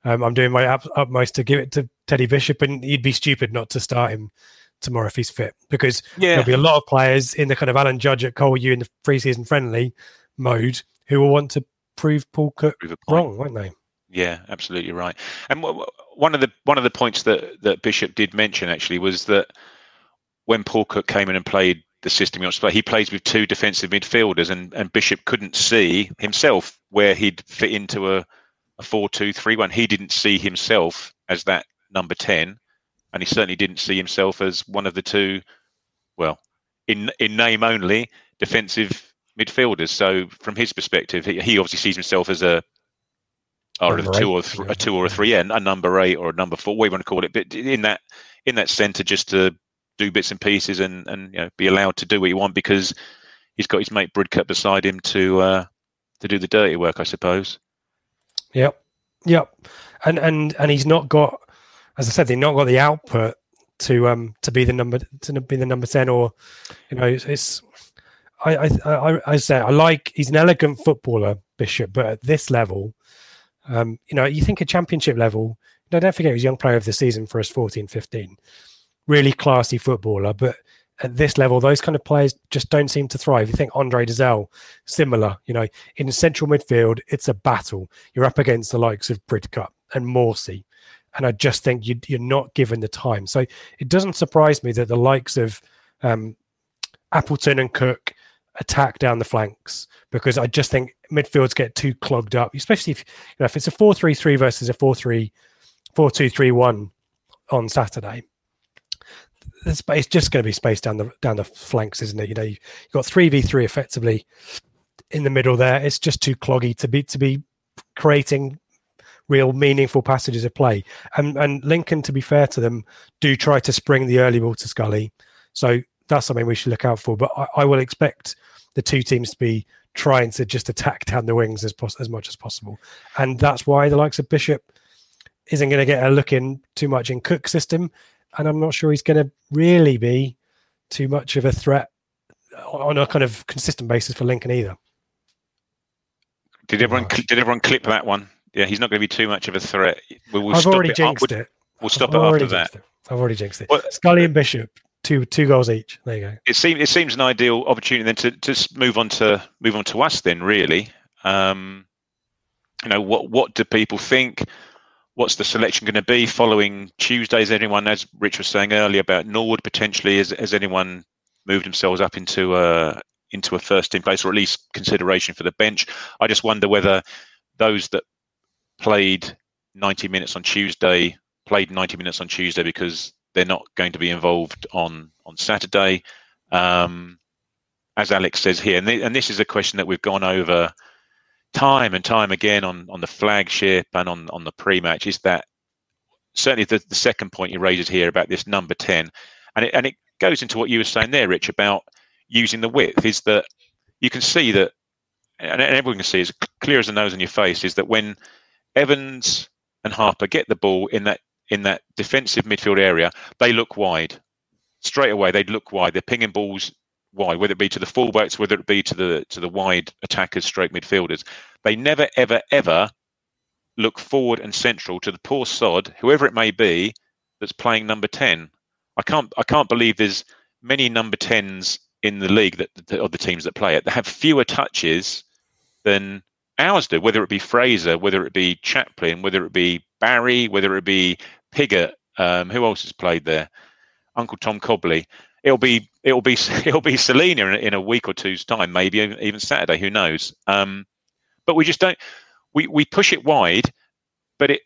um, I'm doing my up, utmost to give it to Teddy Bishop, and you'd be stupid not to start him tomorrow if he's fit, because yeah. there'll be a lot of players in the kind of Alan Judge at Col U in the preseason friendly mode who will want to prove Paul Cook prove wrong, won't they? Yeah, absolutely right. And one of the one of the points that that Bishop did mention actually was that when Paul Cook came in and played the system he wants to play. He plays with two defensive midfielders, and, and Bishop couldn't see himself where he'd fit into a, a 4 2 3 1. He didn't see himself as that number 10, and he certainly didn't see himself as one of the two, well, in, in name only, defensive midfielders. So, from his perspective, he, he obviously sees himself as a or a two or th- a two or a three, yeah, a number eight or a number four, whatever you want to call it. But in that in that centre, just to do bits and pieces and and you know be allowed to do what you want because he's got his mate Bridcut beside him to uh, to do the dirty work, I suppose. Yep, yep, and and and he's not got, as I said, they've not got the output to um to be the number to be the number ten or you know it's, it's I, I I I say I like he's an elegant footballer Bishop, but at this level, um, you know, you think a championship level. No, don't forget he was young player of the season for us 14, 15 really classy footballer, but at this level, those kind of players just don't seem to thrive. You think Andre Dozzell, similar, you know, in central midfield, it's a battle. You're up against the likes of Bridcut and Morsy. And I just think you, are not given the time. So it doesn't surprise me that the likes of um, Appleton and Cook attack down the flanks because I just think midfields get too clogged up, especially if you know if it's a 4-3-3 versus a 4-3 4-2-3-1 on Saturday it's, just going to be space down the down the flanks, isn't it? You know, you've got three v three effectively in the middle there. It's just too cloggy to be to be creating real meaningful passages of play. And and Lincoln, to be fair to them, do try to spring the early ball to Scully. So that's something we should look out for. But I, I will expect the two teams to be trying to just attack down the wings as pos- as much as possible. And that's why the likes of Bishop isn't going to get a look in too much in Cook's system and I'm not sure he's going to really be too much of a threat on a kind of consistent basis for Lincoln either. Did everyone did everyone clip that one? Yeah, he's not going to be too much of a threat. We will I've already it jinxed it. We'll stop I've it after that. It. I've already jinxed it. Well, Scully and Bishop, two two goals each. There you go. It seems it seems an ideal opportunity then to just move on to move on to us then really. Um, you know what what do people think? What's the selection going to be following Tuesday? Is anyone, as Rich was saying earlier about Norwood potentially, has, has anyone moved themselves up into a into a first team place or at least consideration for the bench? I just wonder whether those that played 90 minutes on Tuesday played 90 minutes on Tuesday because they're not going to be involved on on Saturday. Um, as Alex says here, and, th- and this is a question that we've gone over time and time again on on the flagship and on on the pre-match is that certainly the, the second point you raised here about this number 10 and it, and it goes into what you were saying there rich about using the width is that you can see that and everyone can see as clear as the nose on your face is that when evans and harper get the ball in that in that defensive midfield area they look wide. Straight away they'd look wide. They're pinging balls wide, whether it be to the fullbacks, whether it be to the to the wide attackers, stroke midfielders. They never, ever, ever look forward and central to the poor sod, whoever it may be, that's playing number ten. I can't I can't believe there's many number tens in the league that, that of the teams that play it that have fewer touches than ours do, whether it be Fraser, whether it be Chaplin, whether it be Barry, whether it be Pigott. Um, who else has played there? Uncle Tom Cobley. It'll be it'll be (laughs) it'll be Celina in, in a week or two's time, maybe even Saturday. Who knows? Um, but we just don't. We we push it wide, but it,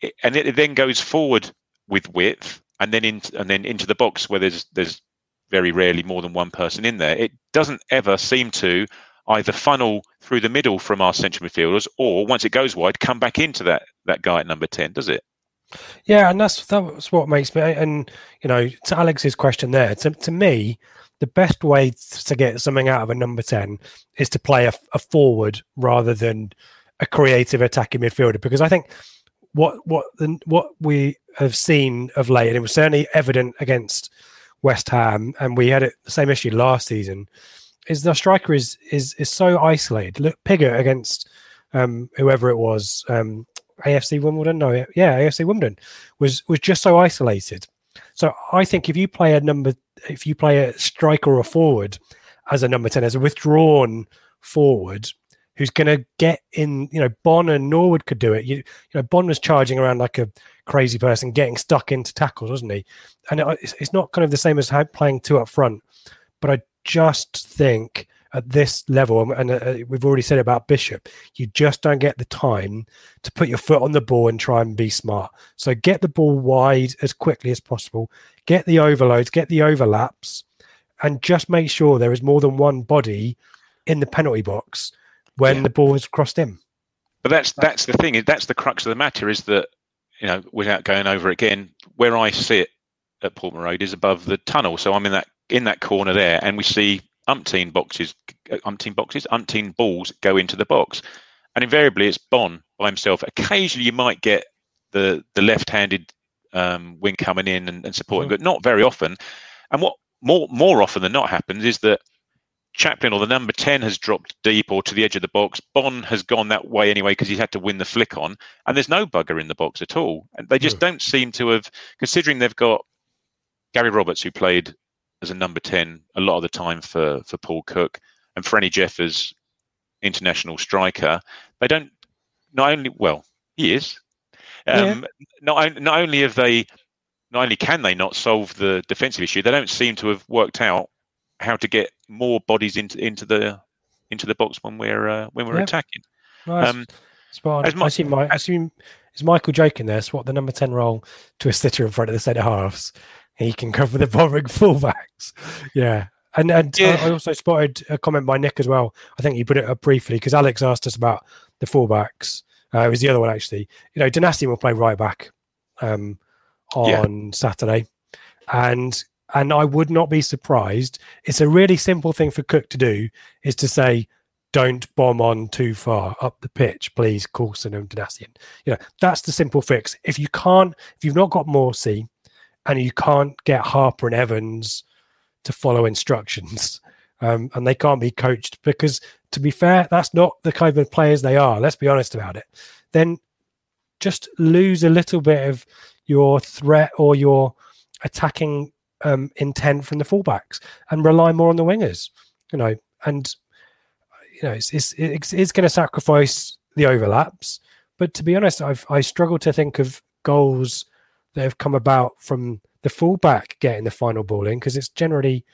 it and it then goes forward with width, and then in and then into the box where there's there's very rarely more than one person in there. It doesn't ever seem to either funnel through the middle from our central midfielders, or once it goes wide, come back into that that guy at number ten. Does it? Yeah, and that's that's what makes me. And you know, to Alex's question there, to to me, the best way to get something out of a number ten is to play a, a forward rather than a creative attacking midfielder. Because I think what what the, what we have seen of late, and it was certainly evident against West Ham, and we had it the same issue last season, is the striker is is is so isolated. Look, Pigott against um, whoever it was, um, AFC Wimbledon, no, yeah, AFC Wimbledon was was just so isolated. So I think if you play a number, if you play a striker or a forward as a number ten, as a withdrawn forward, who's going to get in, you know, Bonne and Norwood could do it. You, you know, Bonne was charging around like a crazy person, getting stuck into tackles, wasn't he? And it, it's not kind of the same as playing two up front, but I just think at this level, and uh, we've already said about Bishop, you just don't get the time to put your foot on the ball and try and be smart. So get the ball wide as quickly as possible, get the overloads, get the overlaps, and just make sure there is more than one body in the penalty box when yeah. the ball is crossed in. But that's that's the thing. That's the crux of the matter. Is that you know, without going over again, where I sit at Portman Road is above the tunnel. So I'm in that in that corner there, and we see umpteen boxes, umpteen boxes, umpteen balls go into the box, and invariably it's Bonne by himself. Occasionally you might get the the left-handed um, wing coming in and, and supporting, mm. but not very often. And what more more often than not happens is that Chaplin or the number 10 has dropped deep or to the edge of the box. Bonne has gone that way anyway because he's had to win the flick on. And there's no bugger in the box at all. And they just mm. don't seem to have, considering they've got Gary Roberts, who played as a number 10 a lot of the time for, for Paul Cook, and for Franny Jeffers, international striker. They don't, not only, well, he is. Um, yeah. not, not only have they, not only can they not solve the defensive issue, they don't seem to have worked out how to get more bodies into into the into the box when we're uh, when we're yeah. attacking. Nice. Um, Spot my, I see my I see is Michael Joking in there swap the number ten role to a sitter in front of the centre halves. He can cover the (laughs) boring fullbacks. Yeah. And and yeah. I also spotted a comment by Nick as well. I think he put it up briefly because Alex asked us about the fullbacks. Uh, it was the other one actually. You know, Donacien will play right back um, on yeah. Saturday, and and I would not be surprised. It's a really simple thing for Cook to do is to say, don't bomb on too far up the pitch, please, Coulson and Donacien. You know, that's the simple fix. If you can't, if you've not got Morsy and you can't get Harper and Evans to follow instructions, (laughs) um, and they can't be coached because, to be fair, that's not the kind of players they are. Let's be honest about it. Then just lose a little bit of your threat or your attacking um, intent from the fullbacks and rely more on the wingers. You know, and you know it's it's it's, it's going to sacrifice the overlaps. But to be honest, I've I struggle to think of goals that have come about from the fullback getting the final ball in because it's generally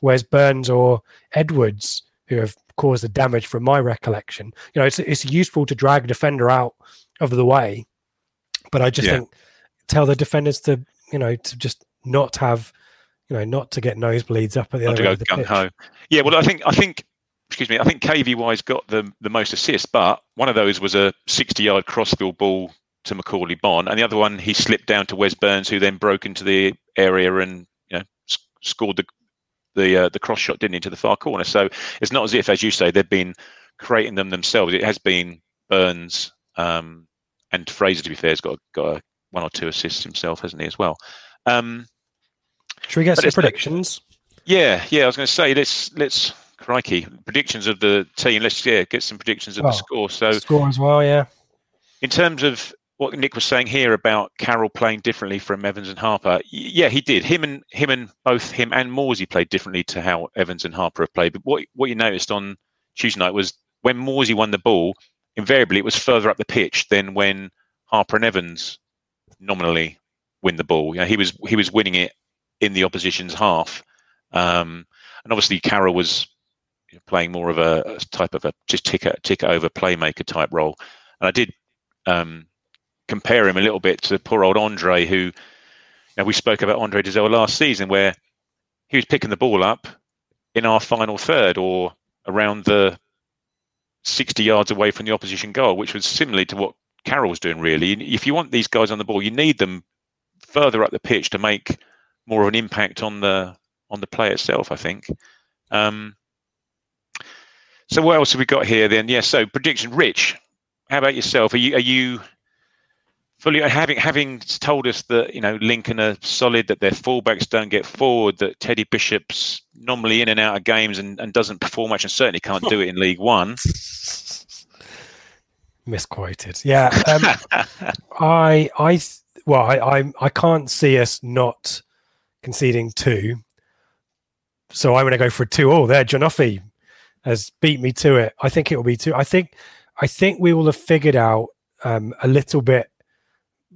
whereas Burns or Edwards who have caused the damage from my recollection. You know, it's it's useful to drag a defender out of the way, but I just yeah. think tell the defenders to you know to just not have you know, not to get nosebleeds up at the not other end of the pitch. Yeah, well, I think I think excuse me, I think KVY's got the the most assists, but one of those was a 60 yard crossfield ball to Macauley Bonne, and the other one he slipped down to Wes Burns, who then broke into the area and you know scored the the uh, the cross shot, didn't he, to the far corner. So it's not as if, as you say, they've been creating them themselves. It has been Burns um, and Fraser. To be fair, has got got a, one or two assists himself, hasn't he, as well? Um, should we get some predictions? Yeah, yeah. I was going to say let's let's crikey predictions of the team. Let's yeah get some predictions of the score. So score as well, yeah. In terms of what Nick was saying here about Carroll playing differently from Evans and Harper, yeah, he did. Him and him and both him and Morsy played differently to how Evans and Harper have played. But what what you noticed on Tuesday night was when Morsy won the ball, invariably it was further up the pitch than when Harper and Evans nominally win the ball. You know, he was he was winning it in the opposition's half, um, and obviously Carroll was playing more of a, a type of a just ticker ticker over playmaker type role. And I did um, compare him a little bit to poor old Andre, who you know, we spoke about Andre Dozzell last season, where he was picking the ball up in our final third or around the 60 yards away from the opposition goal, which was similar to what Carroll was doing, really. If you want these guys on the ball, you need them further up the pitch to make more of an impact on the on the play itself, I think. Um, so what else have we got here then? Yes, yeah, so prediction. Rich, how about yourself? Are you are you fully having having told us that you know Lincoln are solid, that their fullbacks don't get forward, that Teddy Bishop's normally in and out of games and, and doesn't perform much, and certainly can't do it in League One. (laughs) Misquoted. Yeah, um, (laughs) I I well I, I I can't see us not conceding two, so I'm going to go for a two all there. Janoffy has beat me to it. I think it will be two. I think I think we will have figured out um, a little bit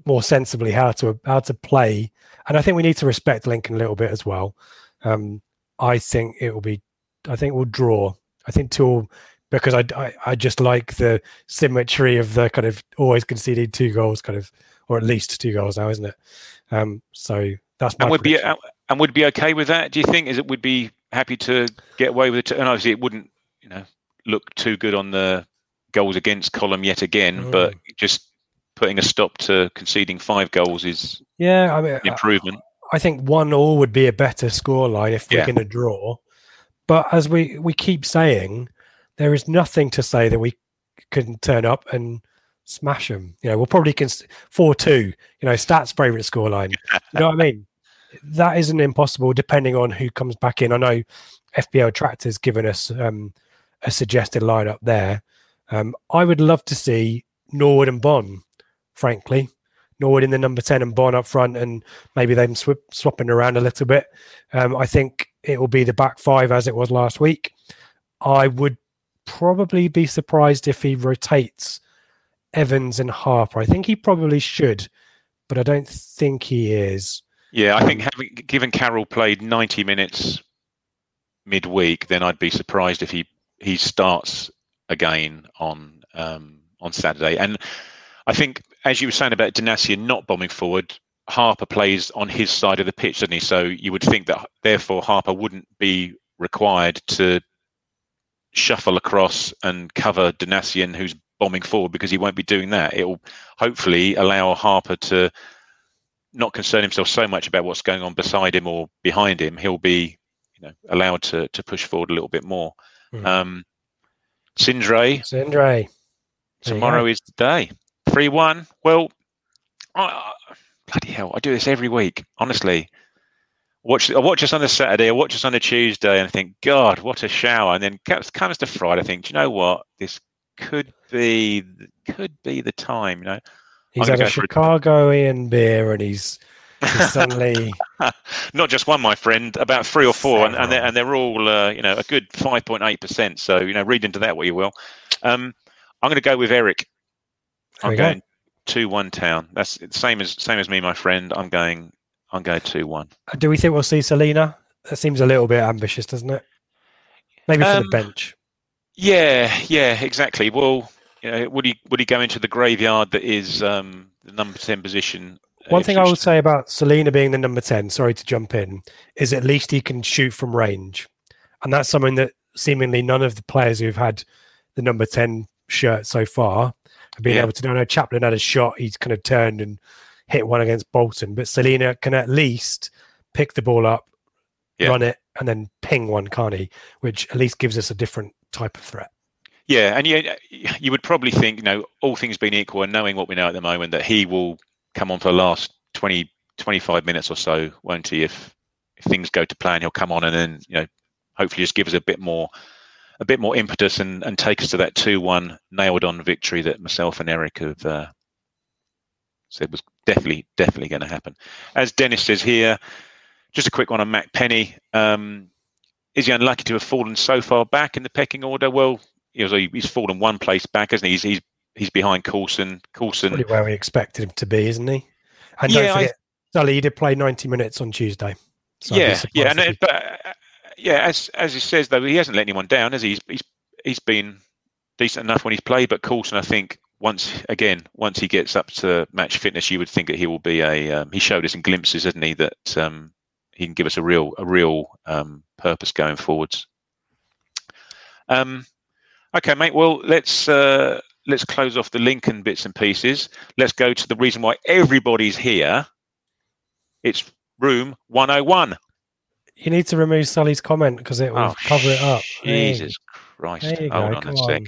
more sensibly how to how to play, and I think we need to respect Lincoln a little bit as well. Um, I think it will be. I think we'll draw. I think two because I, I, I just like the symmetry of the kind of always conceding two goals, kind of, or at least two goals now, isn't it? Um, so that's and would prediction. be and would be okay with that. Do you think? Is it would be happy to get away with it? And obviously, it wouldn't you know look too good on the goals against column yet again, mm. but just putting a stop to conceding five goals is yeah, I mean improvement. I, I think one all would be a better scoreline if we're yeah. going to draw. But as we we keep saying, there is nothing to say that we can turn up and smash them. You know, we'll probably can four two. You know, stats favorite scoreline. (laughs) you know what I mean? That isn't impossible, depending on who comes back in. I know FPL Tractor's given us um, a suggested lineup there. Um, I would love to see Norwood and Bonne, frankly. Norwood in the number 10 and Bonne up front, and maybe them sw- swapping around a little bit. Um, I think it will be the back five as it was last week. I would probably be surprised if he rotates Evans and Harper. I think he probably should, but I don't think he is. Yeah, I think having given Carroll played 90 minutes midweek, then I'd be surprised if he he starts again on um, on Saturday. And I think, as you were saying about Donacien not bombing forward, Harper plays on his side of the pitch, doesn't he? So you would think that therefore Harper wouldn't be required to shuffle across and cover Donacien, who's bombing forward, because he won't be doing that. It will hopefully allow Harper to not concern himself so much about what's going on beside him or behind him. He'll be, you know, allowed to to push forward a little bit more. Mm. Um, Sindre. Sindre. Tomorrow is the day. 3 1. Well, I, bloody hell, I do this every week, honestly. Watch, I watch us on a Saturday, I watch us on a Tuesday, and I think, God, what a shower. And then comes to Friday, I think, do you know what? This could be could be the time, you know. He's had a Chicagoan beer and he's suddenly (laughs) not just one, my friend, about three or four, and, and they're, and they're all uh, you know a good five point eight percent. So you know, read into that what you will. Um, I'm going to go with Eric. I'm going two one town. That's same as same as me, my friend. I'm going. I'm going two one. Uh, do we think we'll see Celina? That seems a little bit ambitious, doesn't it? Maybe for um, the bench. Yeah, yeah, exactly. Well, you know, would he would he go into the graveyard that is um, the number ten position one thing I will say about Celina being the number 10, sorry to jump in, is at least he can shoot from range. And that's something that seemingly none of the players who've had the number 10 shirt so far been yeah. able to. I know Chaplin had a shot, he's kind of turned and hit one against Bolton, but Celina can at least pick the ball up, yeah. run it, and then ping one, can't he? Which at least gives us a different type of threat. Yeah, and you, you would probably think, you know, all things being equal and knowing what we know at the moment, that he will come on for the last 20, 25 minutes or so, won't he? If if things go to plan, he'll come on and then you know hopefully just give us a bit more a bit more impetus and, and take us to that two one nailed on victory that myself and Eric have uh, said was definitely definitely going to happen. As Dennis says here, just a quick one on Matt Penney. Um, is he unlucky to have fallen so far back in the pecking order? Well, he was, he's fallen one place back, hasn't he? He's he's, he's behind Coulson. Coulson. Probably where we expected him to be, isn't he? And Yeah, don't I- forget, Sully, he did play 90 minutes on Tuesday. So yeah, yeah, and but yeah, as as he says though, he hasn't let anyone down, has he? He's he's, he's been decent enough when he's played, but Coulson, I think, once again, once he gets up to match fitness, you would think that he will be a. Um, he showed us in glimpses, hasn't he, that um, he can give us a real a real um, purpose going forwards. Um, okay, mate. Well, let's uh, let's close off the Lincoln bits and pieces. Let's go to the reason why everybody's here. It's room 101. You need to remove Sully's comment because it will Oh, cover it up. Hey, Jesus Christ. There you Hold go. on Come a sec. on.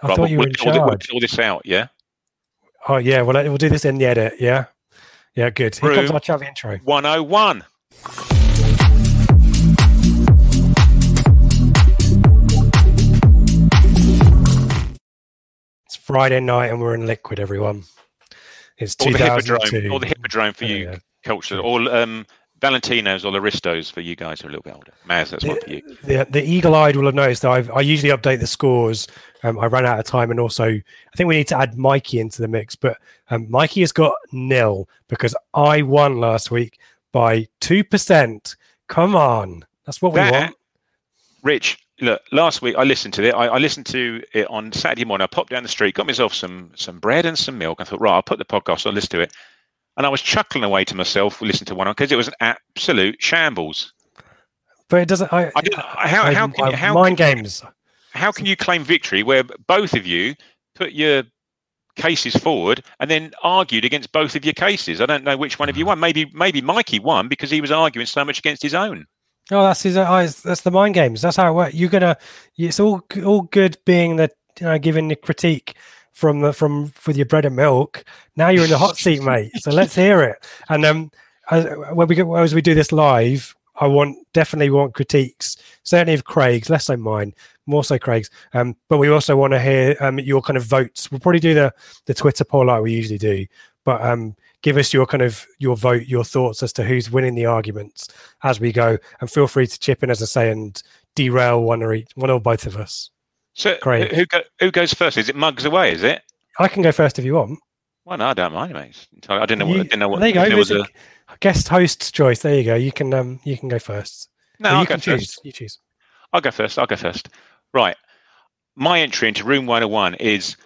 I Right, thought we'll, you were we'll, in we'll we'll charge. all this out, yeah? Oh, yeah. Well, we'll do this in the edit. Yeah. Yeah, good. Here comes our Chavi intro. 101. It's Friday night and we're in liquid, everyone. It's Or the 2002. hippodrome. Or the hippodrome for Yeah, you, yeah. culture. Or um, Valentino's or Aristos for you guys who are a little bit older. Maz, that's one for you. the, the eagle-eyed will have noticed that I've, I usually update the scores. Um, I ran out of time, and also I think we need to add Mikey into the mix. But um, Mikey has got nil because I won last week by two percent. Come on, that's what we That- want. Rich, look, last week I listened to it. I, I listened to it on Saturday morning. I popped down the street, got myself some some bread and some milk. I thought, right, I'll put the podcast on, listen to it. And I was chuckling away to myself, listening to one because it was an absolute shambles. But it doesn't. I, I didn't, how, I- how can I- how mind can, games? how can you claim victory where both of you put your cases forward and then argued against both of your cases? I don't know which one of you won. Maybe maybe Mikey won because he was arguing so much against his own. Oh, that's his oh, eyes. That's the mind games. That's how it works. You're gonna. It's all all good being the you know giving the critique from the from with your bread and milk. Now you're in the hot seat, (laughs) mate. So let's hear it. And um, as, when we go as we do this live, I want definitely want critiques. Certainly of Craig's, less so mine, more so Craig's. Um, but we also want to hear um your kind of votes. We'll probably do the the Twitter poll like we usually do. But um, give us your kind of your vote, your thoughts as to who's winning the arguments as we go, and feel free to chip in, as I say, and derail one or each, one or both of us. So Great. who who, go, who goes first? Is it Mugs away? Is it? I can go first if you want. Well, no, I don't mind, mate. I didn't know. What, You- I didn't know what. there you go. there was a, guest host's choice. There you go. You can um you can go first. no, Or you can first. choose. You choose. I'll go first. I'll go first. Right. My entry into room 101 is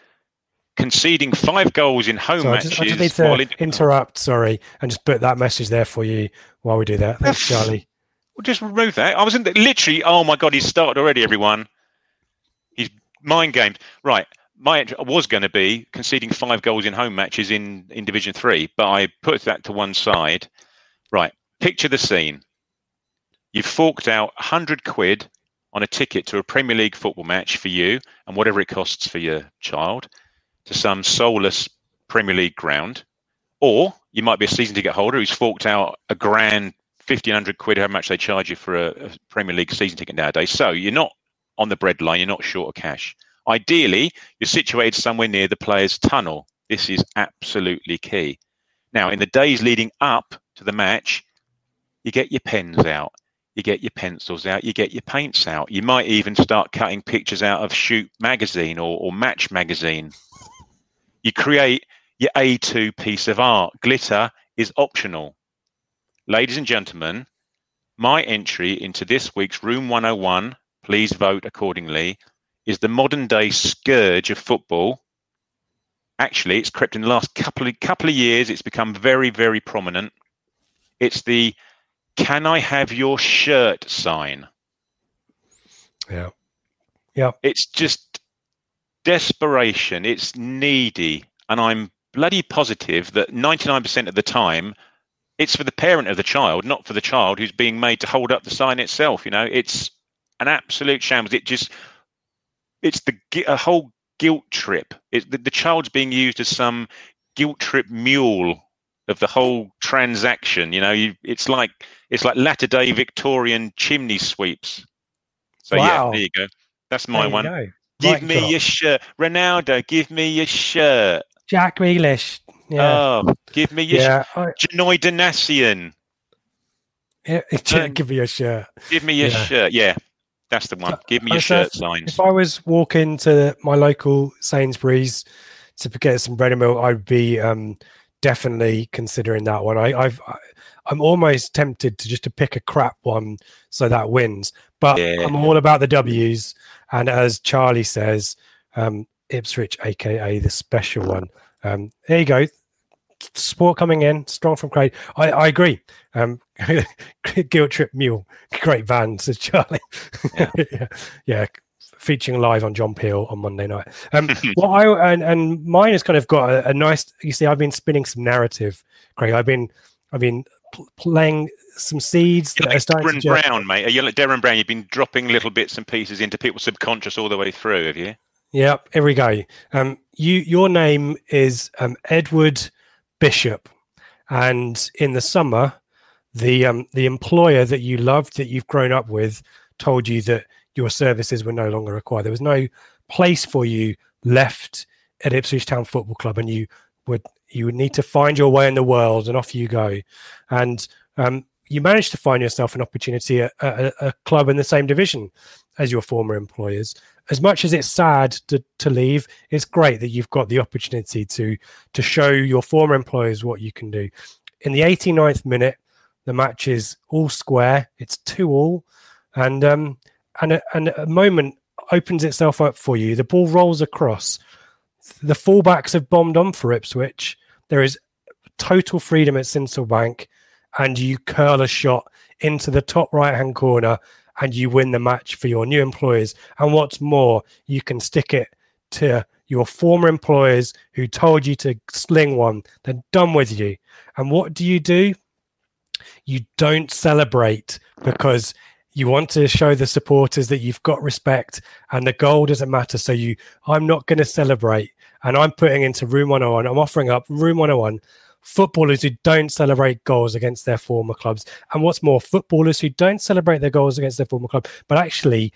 conceding five goals in home So I matches. just, I just need to in- interrupt. Sorry, and just put that message there for you while we do that. Thanks, Charlie. Well, just remove that. I was in the, literally. Oh my god, he's started already. Everyone, mind games. Right, my was going to be conceding five goals in home matches in in Division Three, but I put that to one side. Right, picture the scene. You've forked out hundred quid on a ticket to a Premier League football match for you and whatever it costs for your child to some soulless Premier League ground, or you might be a season ticket holder who's forked out a grand fifteen hundred quid, how much they charge you for a, a Premier League season ticket nowadays. So you're not on the breadline. you're not short of cash. Ideally, you're situated somewhere near the players' tunnel. This is absolutely key. Now, in the days leading up to the match, you get your pens out, you get your pencils out, you get your paints out. You might even start cutting pictures out of Shoot magazine or, or Match magazine. You create your A2 piece of art. Glitter is optional. Ladies and gentlemen, my entry into this week's Room 101, please vote accordingly, is the modern day scourge of football. Actually, it's crept in the last couple of, couple of years, it's become very, very prominent. It's the Can I have your shirt sign. Yeah. Yeah. It's just desperation. It's needy. And I'm bloody positive that 99% of the time, it's for the parent of the child, not for the child who's being made to hold up the sign itself. You know, it's an absolute shambles. It just, it's the a whole guilt trip. It, the, the child's being used as some guilt trip mule of the whole transaction. You know, you, it's like it's like latter day Victorian chimney sweeps. So Wow. yeah, there you go. That's my one. go. Give Mic me drop. your shirt, Ronaldo. Give me your shirt. Jack Grealish. Yeah. Oh, give me your yeah. Shirt. Janoy yeah. (laughs) Um, Give me a shirt. Give me your Yeah. shirt. Yeah, That's the one. Give me your shirt signs. If I was walking to my local Sainsbury's to get some bread and milk, I'd be um, definitely considering that one. I, I've, I, I'm almost tempted to just to pick a crap one so that wins, but Yeah. I'm all about the W's. And as Charlie says, um, Ipswich, aka the special one. Um, there you go. Sport coming in strong from Craig. I, I agree. Um, (laughs) Guilt Trip Mule, great van, says Charlie. (laughs) yeah. yeah, featuring live on John Peel on Monday night. Um, (laughs) well, I and, and mine has kind of got a, a nice. You see, I've been spinning some narrative, Craig. I've been, I've been pl- playing some seeds You're that are starting to. Derren germ- Brown, mate. Are you like Derren Brown? You've been dropping little bits and pieces into people's subconscious all the way through, have you? Yep, here we go. Um, you, your name is um, Edward Bishop, and in the summer, the um, the employer that you loved, that you've grown up with, told you that your services were no longer required. There was no place for you left at Ipswich Town Football Club, and you would you would need to find your way in the world, and off you go. And um, you managed to find yourself an opportunity at a, club in the same division as your former employers as much as it's sad to, to leave, it's great that you've got the opportunity to to show your former employers what you can do. In the 89th minute, the match is all square. It's two all, and um and a, and a moment opens itself up for you. The ball rolls across. The fullbacks have bombed on for Ipswich. There is total freedom at Bank, and you curl a shot into the top right hand corner and you win the match for your new employers. And what's more, you can stick it to your former employers who told you to sling one, they're done with you. And what do you do? You don't celebrate because you want to show the supporters that you've got respect and the goal doesn't matter. So you, I'm not going to celebrate. And I'm putting into room 101, I'm offering up room 101 footballers who don't celebrate goals against their former clubs. And what's more, footballers who don't celebrate their goals against their former club, but actually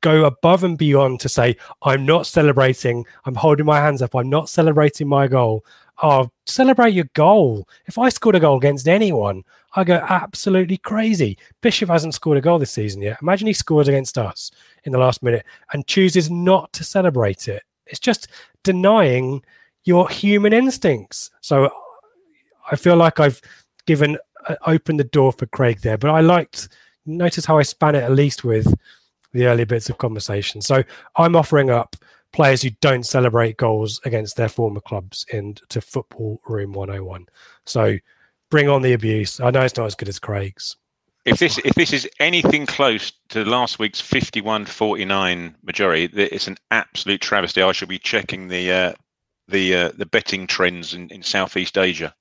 go above and beyond to say, I'm not celebrating, I'm holding my hands up, I'm not celebrating my goal. Oh, celebrate your goal. If I scored a goal against anyone, I go absolutely crazy. Bishop hasn't scored a goal this season yet. Imagine he scores against us in the last minute and chooses not to celebrate it. It's just denying your human instincts. So I feel like I've given uh, opened the door for Craig there, but I liked notice how I span it at least with the early bits of conversation. So I'm offering up players who don't celebrate goals against their former clubs into Football Room 101. So bring on the abuse. I know it's not as good as Craig's. If this if this is anything close to last week's 51-49 majority, it's an absolute travesty. I should be checking the uh, the uh, the betting trends in, in Southeast Asia.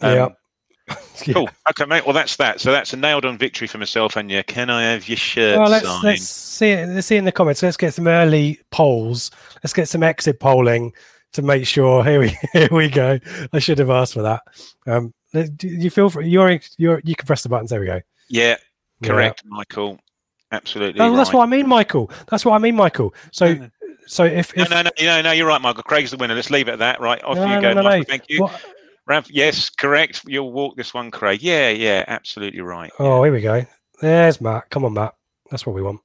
Um, yeah. (laughs) Yeah. Cool. Okay, mate. Well, that's that. So that's a nailed on victory for myself and you. Can I have your shirt Well, let's signed? let's see it. Let's see it in the comments. Let's get some early polls. Let's get some exit polling to make sure. Here we (laughs) here we go. I should have asked for that. Um, do you feel for you're you're you can press the buttons. There we go. Yeah, Yeah. correct, Michael. Absolutely. Oh, that's what I mean, Michael. That's what I mean, Michael. So No, no. so if, No, if no, no, no, no, you're right, Michael. Craig's the winner. Let's leave it at that. Right, off No, you no, go, no, no. Michael. Thank you. What- Rav, yes, correct. You'll walk this one, Craig. Yeah, yeah, absolutely right. Oh, here we go. There's Matt. Come on, Matt. That's what we want.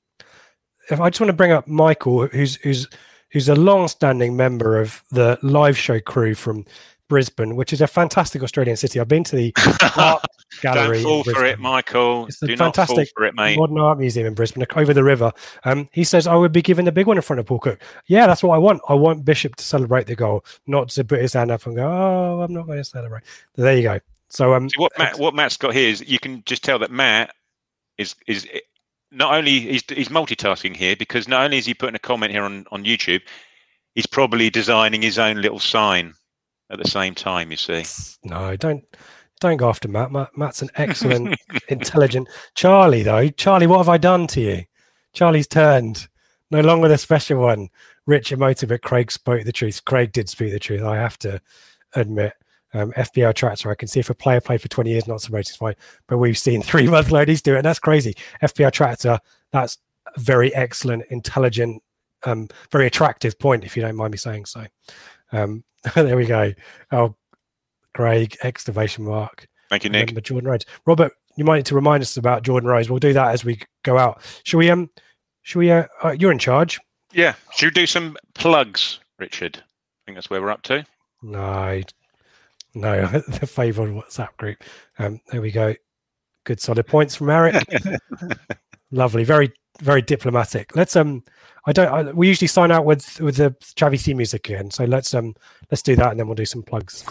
If I just want to bring up Michael, who's who's who's a long-standing member of the live show crew from Brisbane, which is a fantastic Australian city. I've been to the (laughs) art gallery. Don't fall for it, Michael. It's a Do fantastic for it, mate. Modern Art Museum in Brisbane, over the river. Um, he says, I would be given the big one in front of Paul Cook. Yeah, that's what I want. I want Bishop to celebrate the goal, not to put his hand up and go, oh, I'm not going to celebrate. There you go. So, um, See, what Matt, what Matt's got here is you can just tell that Matt is is not only he's he's multitasking here because not only is he putting a comment here on on YouTube, he's probably designing his own little sign at the same time. You see, no, don't don't go after Matt. Matt Matt's an excellent, (laughs) intelligent Charlie, though. Charlie, what have I done to you? Charlie's turned. No longer the special one. Rich emotive, but Craig spoke the truth. Craig did speak the truth. I have to admit. Um, FPL tractor, I can see if a player played for 20 years, not so fine. But we've seen (laughs) three month loanees do it. That's crazy. FPL tractor, that's very excellent, intelligent, um, very attractive point, if you don't mind me saying so. Um, (laughs) there we go. Oh, Craig, exclamation mark. thank you, Nick. Remember Jordan Rhodes. Robert, you might need to remind us about Jordan Rhodes. We'll do that as we go out. Shall we? Um, Should we? Uh, uh, you're in charge. Yeah. Should we do some plugs, Richard? I think that's where we're up to. No, no, (laughs) the favoured WhatsApp group. Um, there we go. Good solid points from Eric. (laughs) Lovely, very very diplomatic. Let's um, I don't. I, we usually sign out with with the Chavi theme music again. So let's um, let's do that, and then we'll do some plugs.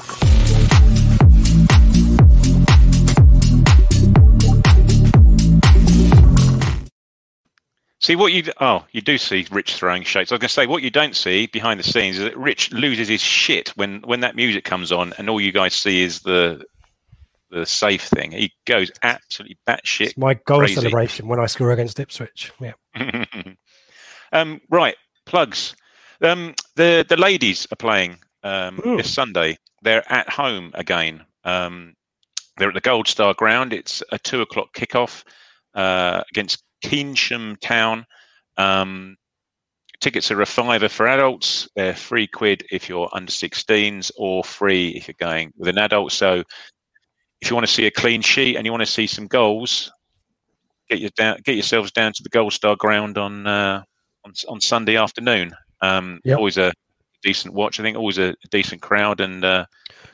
See what you oh you do see Rich throwing shades. I was going to say what you don't see behind the scenes is that Rich loses his shit when when that music comes on, and all you guys see is the the safe thing. He goes absolutely batshit. It's my goal crazy. celebration when I score against Ipswich. Yeah. (laughs) um, right, plugs. Um, the the ladies are playing um, this Sunday. They're at home again. Um, they're at the Goldstar Ground. It's a two o'clock kickoff uh, against Keynsham Town. Um, tickets are a fiver for adults. They're free quid if you're under 16s, or free if you're going with an adult. So, if you want to see a clean sheet and you want to see some goals, get your down, get yourselves down to the Goldstar Ground on uh, on, on Sunday afternoon. Um, Yep. Always a decent watch. I think always a decent crowd, and uh,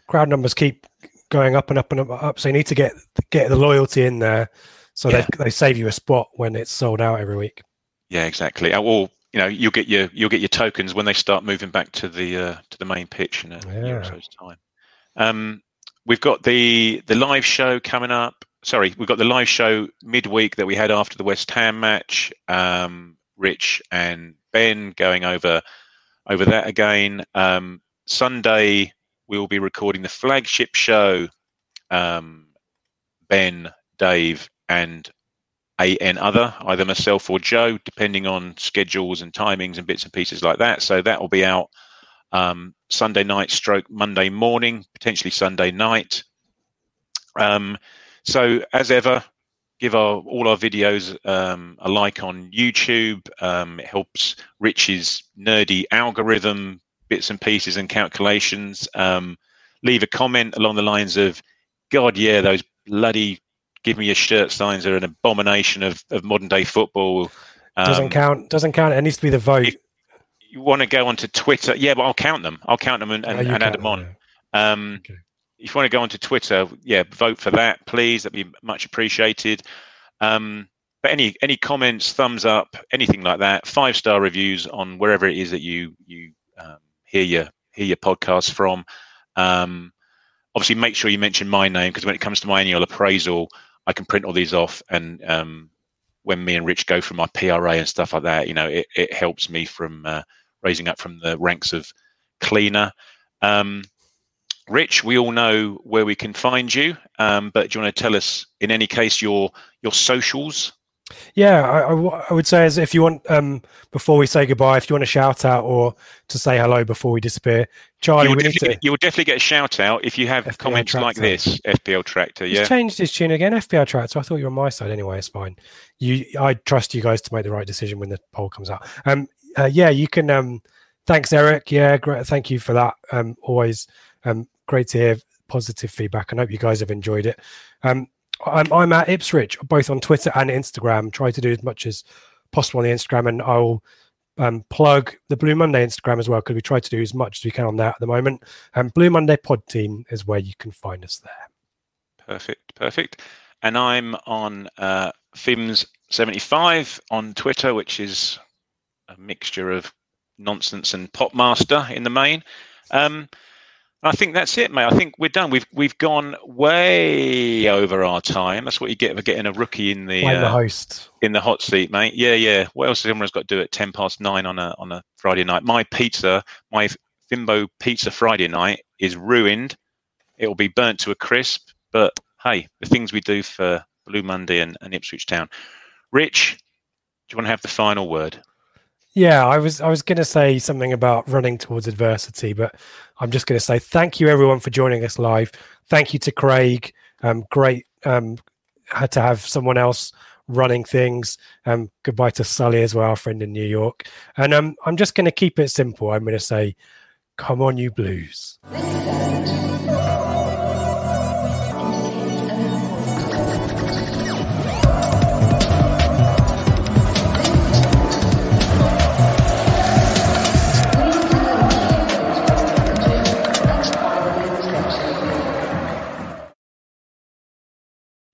Crowd numbers keep going up and up and up, and up. So you need to get get the loyalty in there, so Yeah. they they save you a spot when it's sold out every week. Yeah, exactly. Uh, Or you know, you'll get your you'll get your tokens when they start moving back to the uh, to the main pitch in a year or so's time. Um, we've got the the live show coming up. Sorry, we've got the live show midweek that we had after the West Ham match. Um, Rich and Ben going over over that again. Um, Sunday we will be recording the flagship show. Um, ben, Dave, and AN other, either myself or Joe, depending on schedules and timings and bits and pieces like that. So that will be out um, Sunday night, stroke Monday morning, potentially Sunday night. Um, so as ever, give our all our videos um, a like on YouTube. Um, it helps Rich's nerdy algorithm bits and pieces and calculations. Um, leave a comment along the lines of, "God, yeah, those bloody give me your shirt signs are an abomination of, of modern day football." Doesn't Um, count. Doesn't count. It needs to be the vote. You want to go onto Twitter? Yeah, but I'll count them. I'll count them and, and, Oh, and add them on. them, Um, Okay. If you want to go onto Twitter, yeah, vote for that, please. That'd be much appreciated. Um, but any any comments, thumbs up, anything like that, five star reviews on wherever it is that you you um, hear your hear your podcast from. Um, obviously, make sure you mention my name because when it comes to my annual appraisal, I can print all these off and um, when me and Rich go for my PRA and stuff like that, you know, it, it helps me from uh, raising up from the ranks of cleaner. Um, Rich, we all know where we can find you, um, but do you want to tell us, in any case, your your socials? Yeah, I, I w- I would say as if you want um before we say goodbye, if you want to shout out or to say hello before we disappear, Charlie, you, will definitely, to. you will definitely get a shout out if you have FPL comments like this. FPL Tractor, He's yeah. changed his tune again, FPL Tractor. I thought you were on my side anyway. It's fine. You, I trust you guys to make the right decision when the poll comes out. Um, uh, yeah, you can. Um, thanks, Eric. Yeah, great. Thank you for that. Um, always um, great to hear positive feedback. I hope you guys have enjoyed it. Um, I'm, I'm at Ipswich, both on Twitter and Instagram. Try to do as much as possible on the Instagram, and I'll um, plug the Blue Monday Instagram as well because we try to do as much as we can on that at the moment. Um, Blue Monday Pod Team is where you can find us there. Perfect, perfect. And I'm on uh, Fims75 on Twitter, which is mixture of nonsense and pop master in the main. Um, I think that's it, mate. I think we're done. We've we've gone way over our time. That's what you get for getting a rookie in the, Blame the uh, host. in the hot seat, mate. Yeah, yeah. What else has everyone's got to do at ten past nine on a on a Friday night? My pizza, my Fimbo pizza Friday night is ruined. It will be burnt to a crisp. But hey, the things we do for Blue Monday and, and Ipswich Town. Rich, do you want to have the final word? Yeah, I was I was going to say something about running towards adversity, but I'm just going to say thank you everyone for joining us live. Thank you to Craig. Um, great um, had to have someone else running things. Um, goodbye to Sully as well, our friend in New York. And um, I'm just going to keep it simple. I'm going to say, come on, you Blues.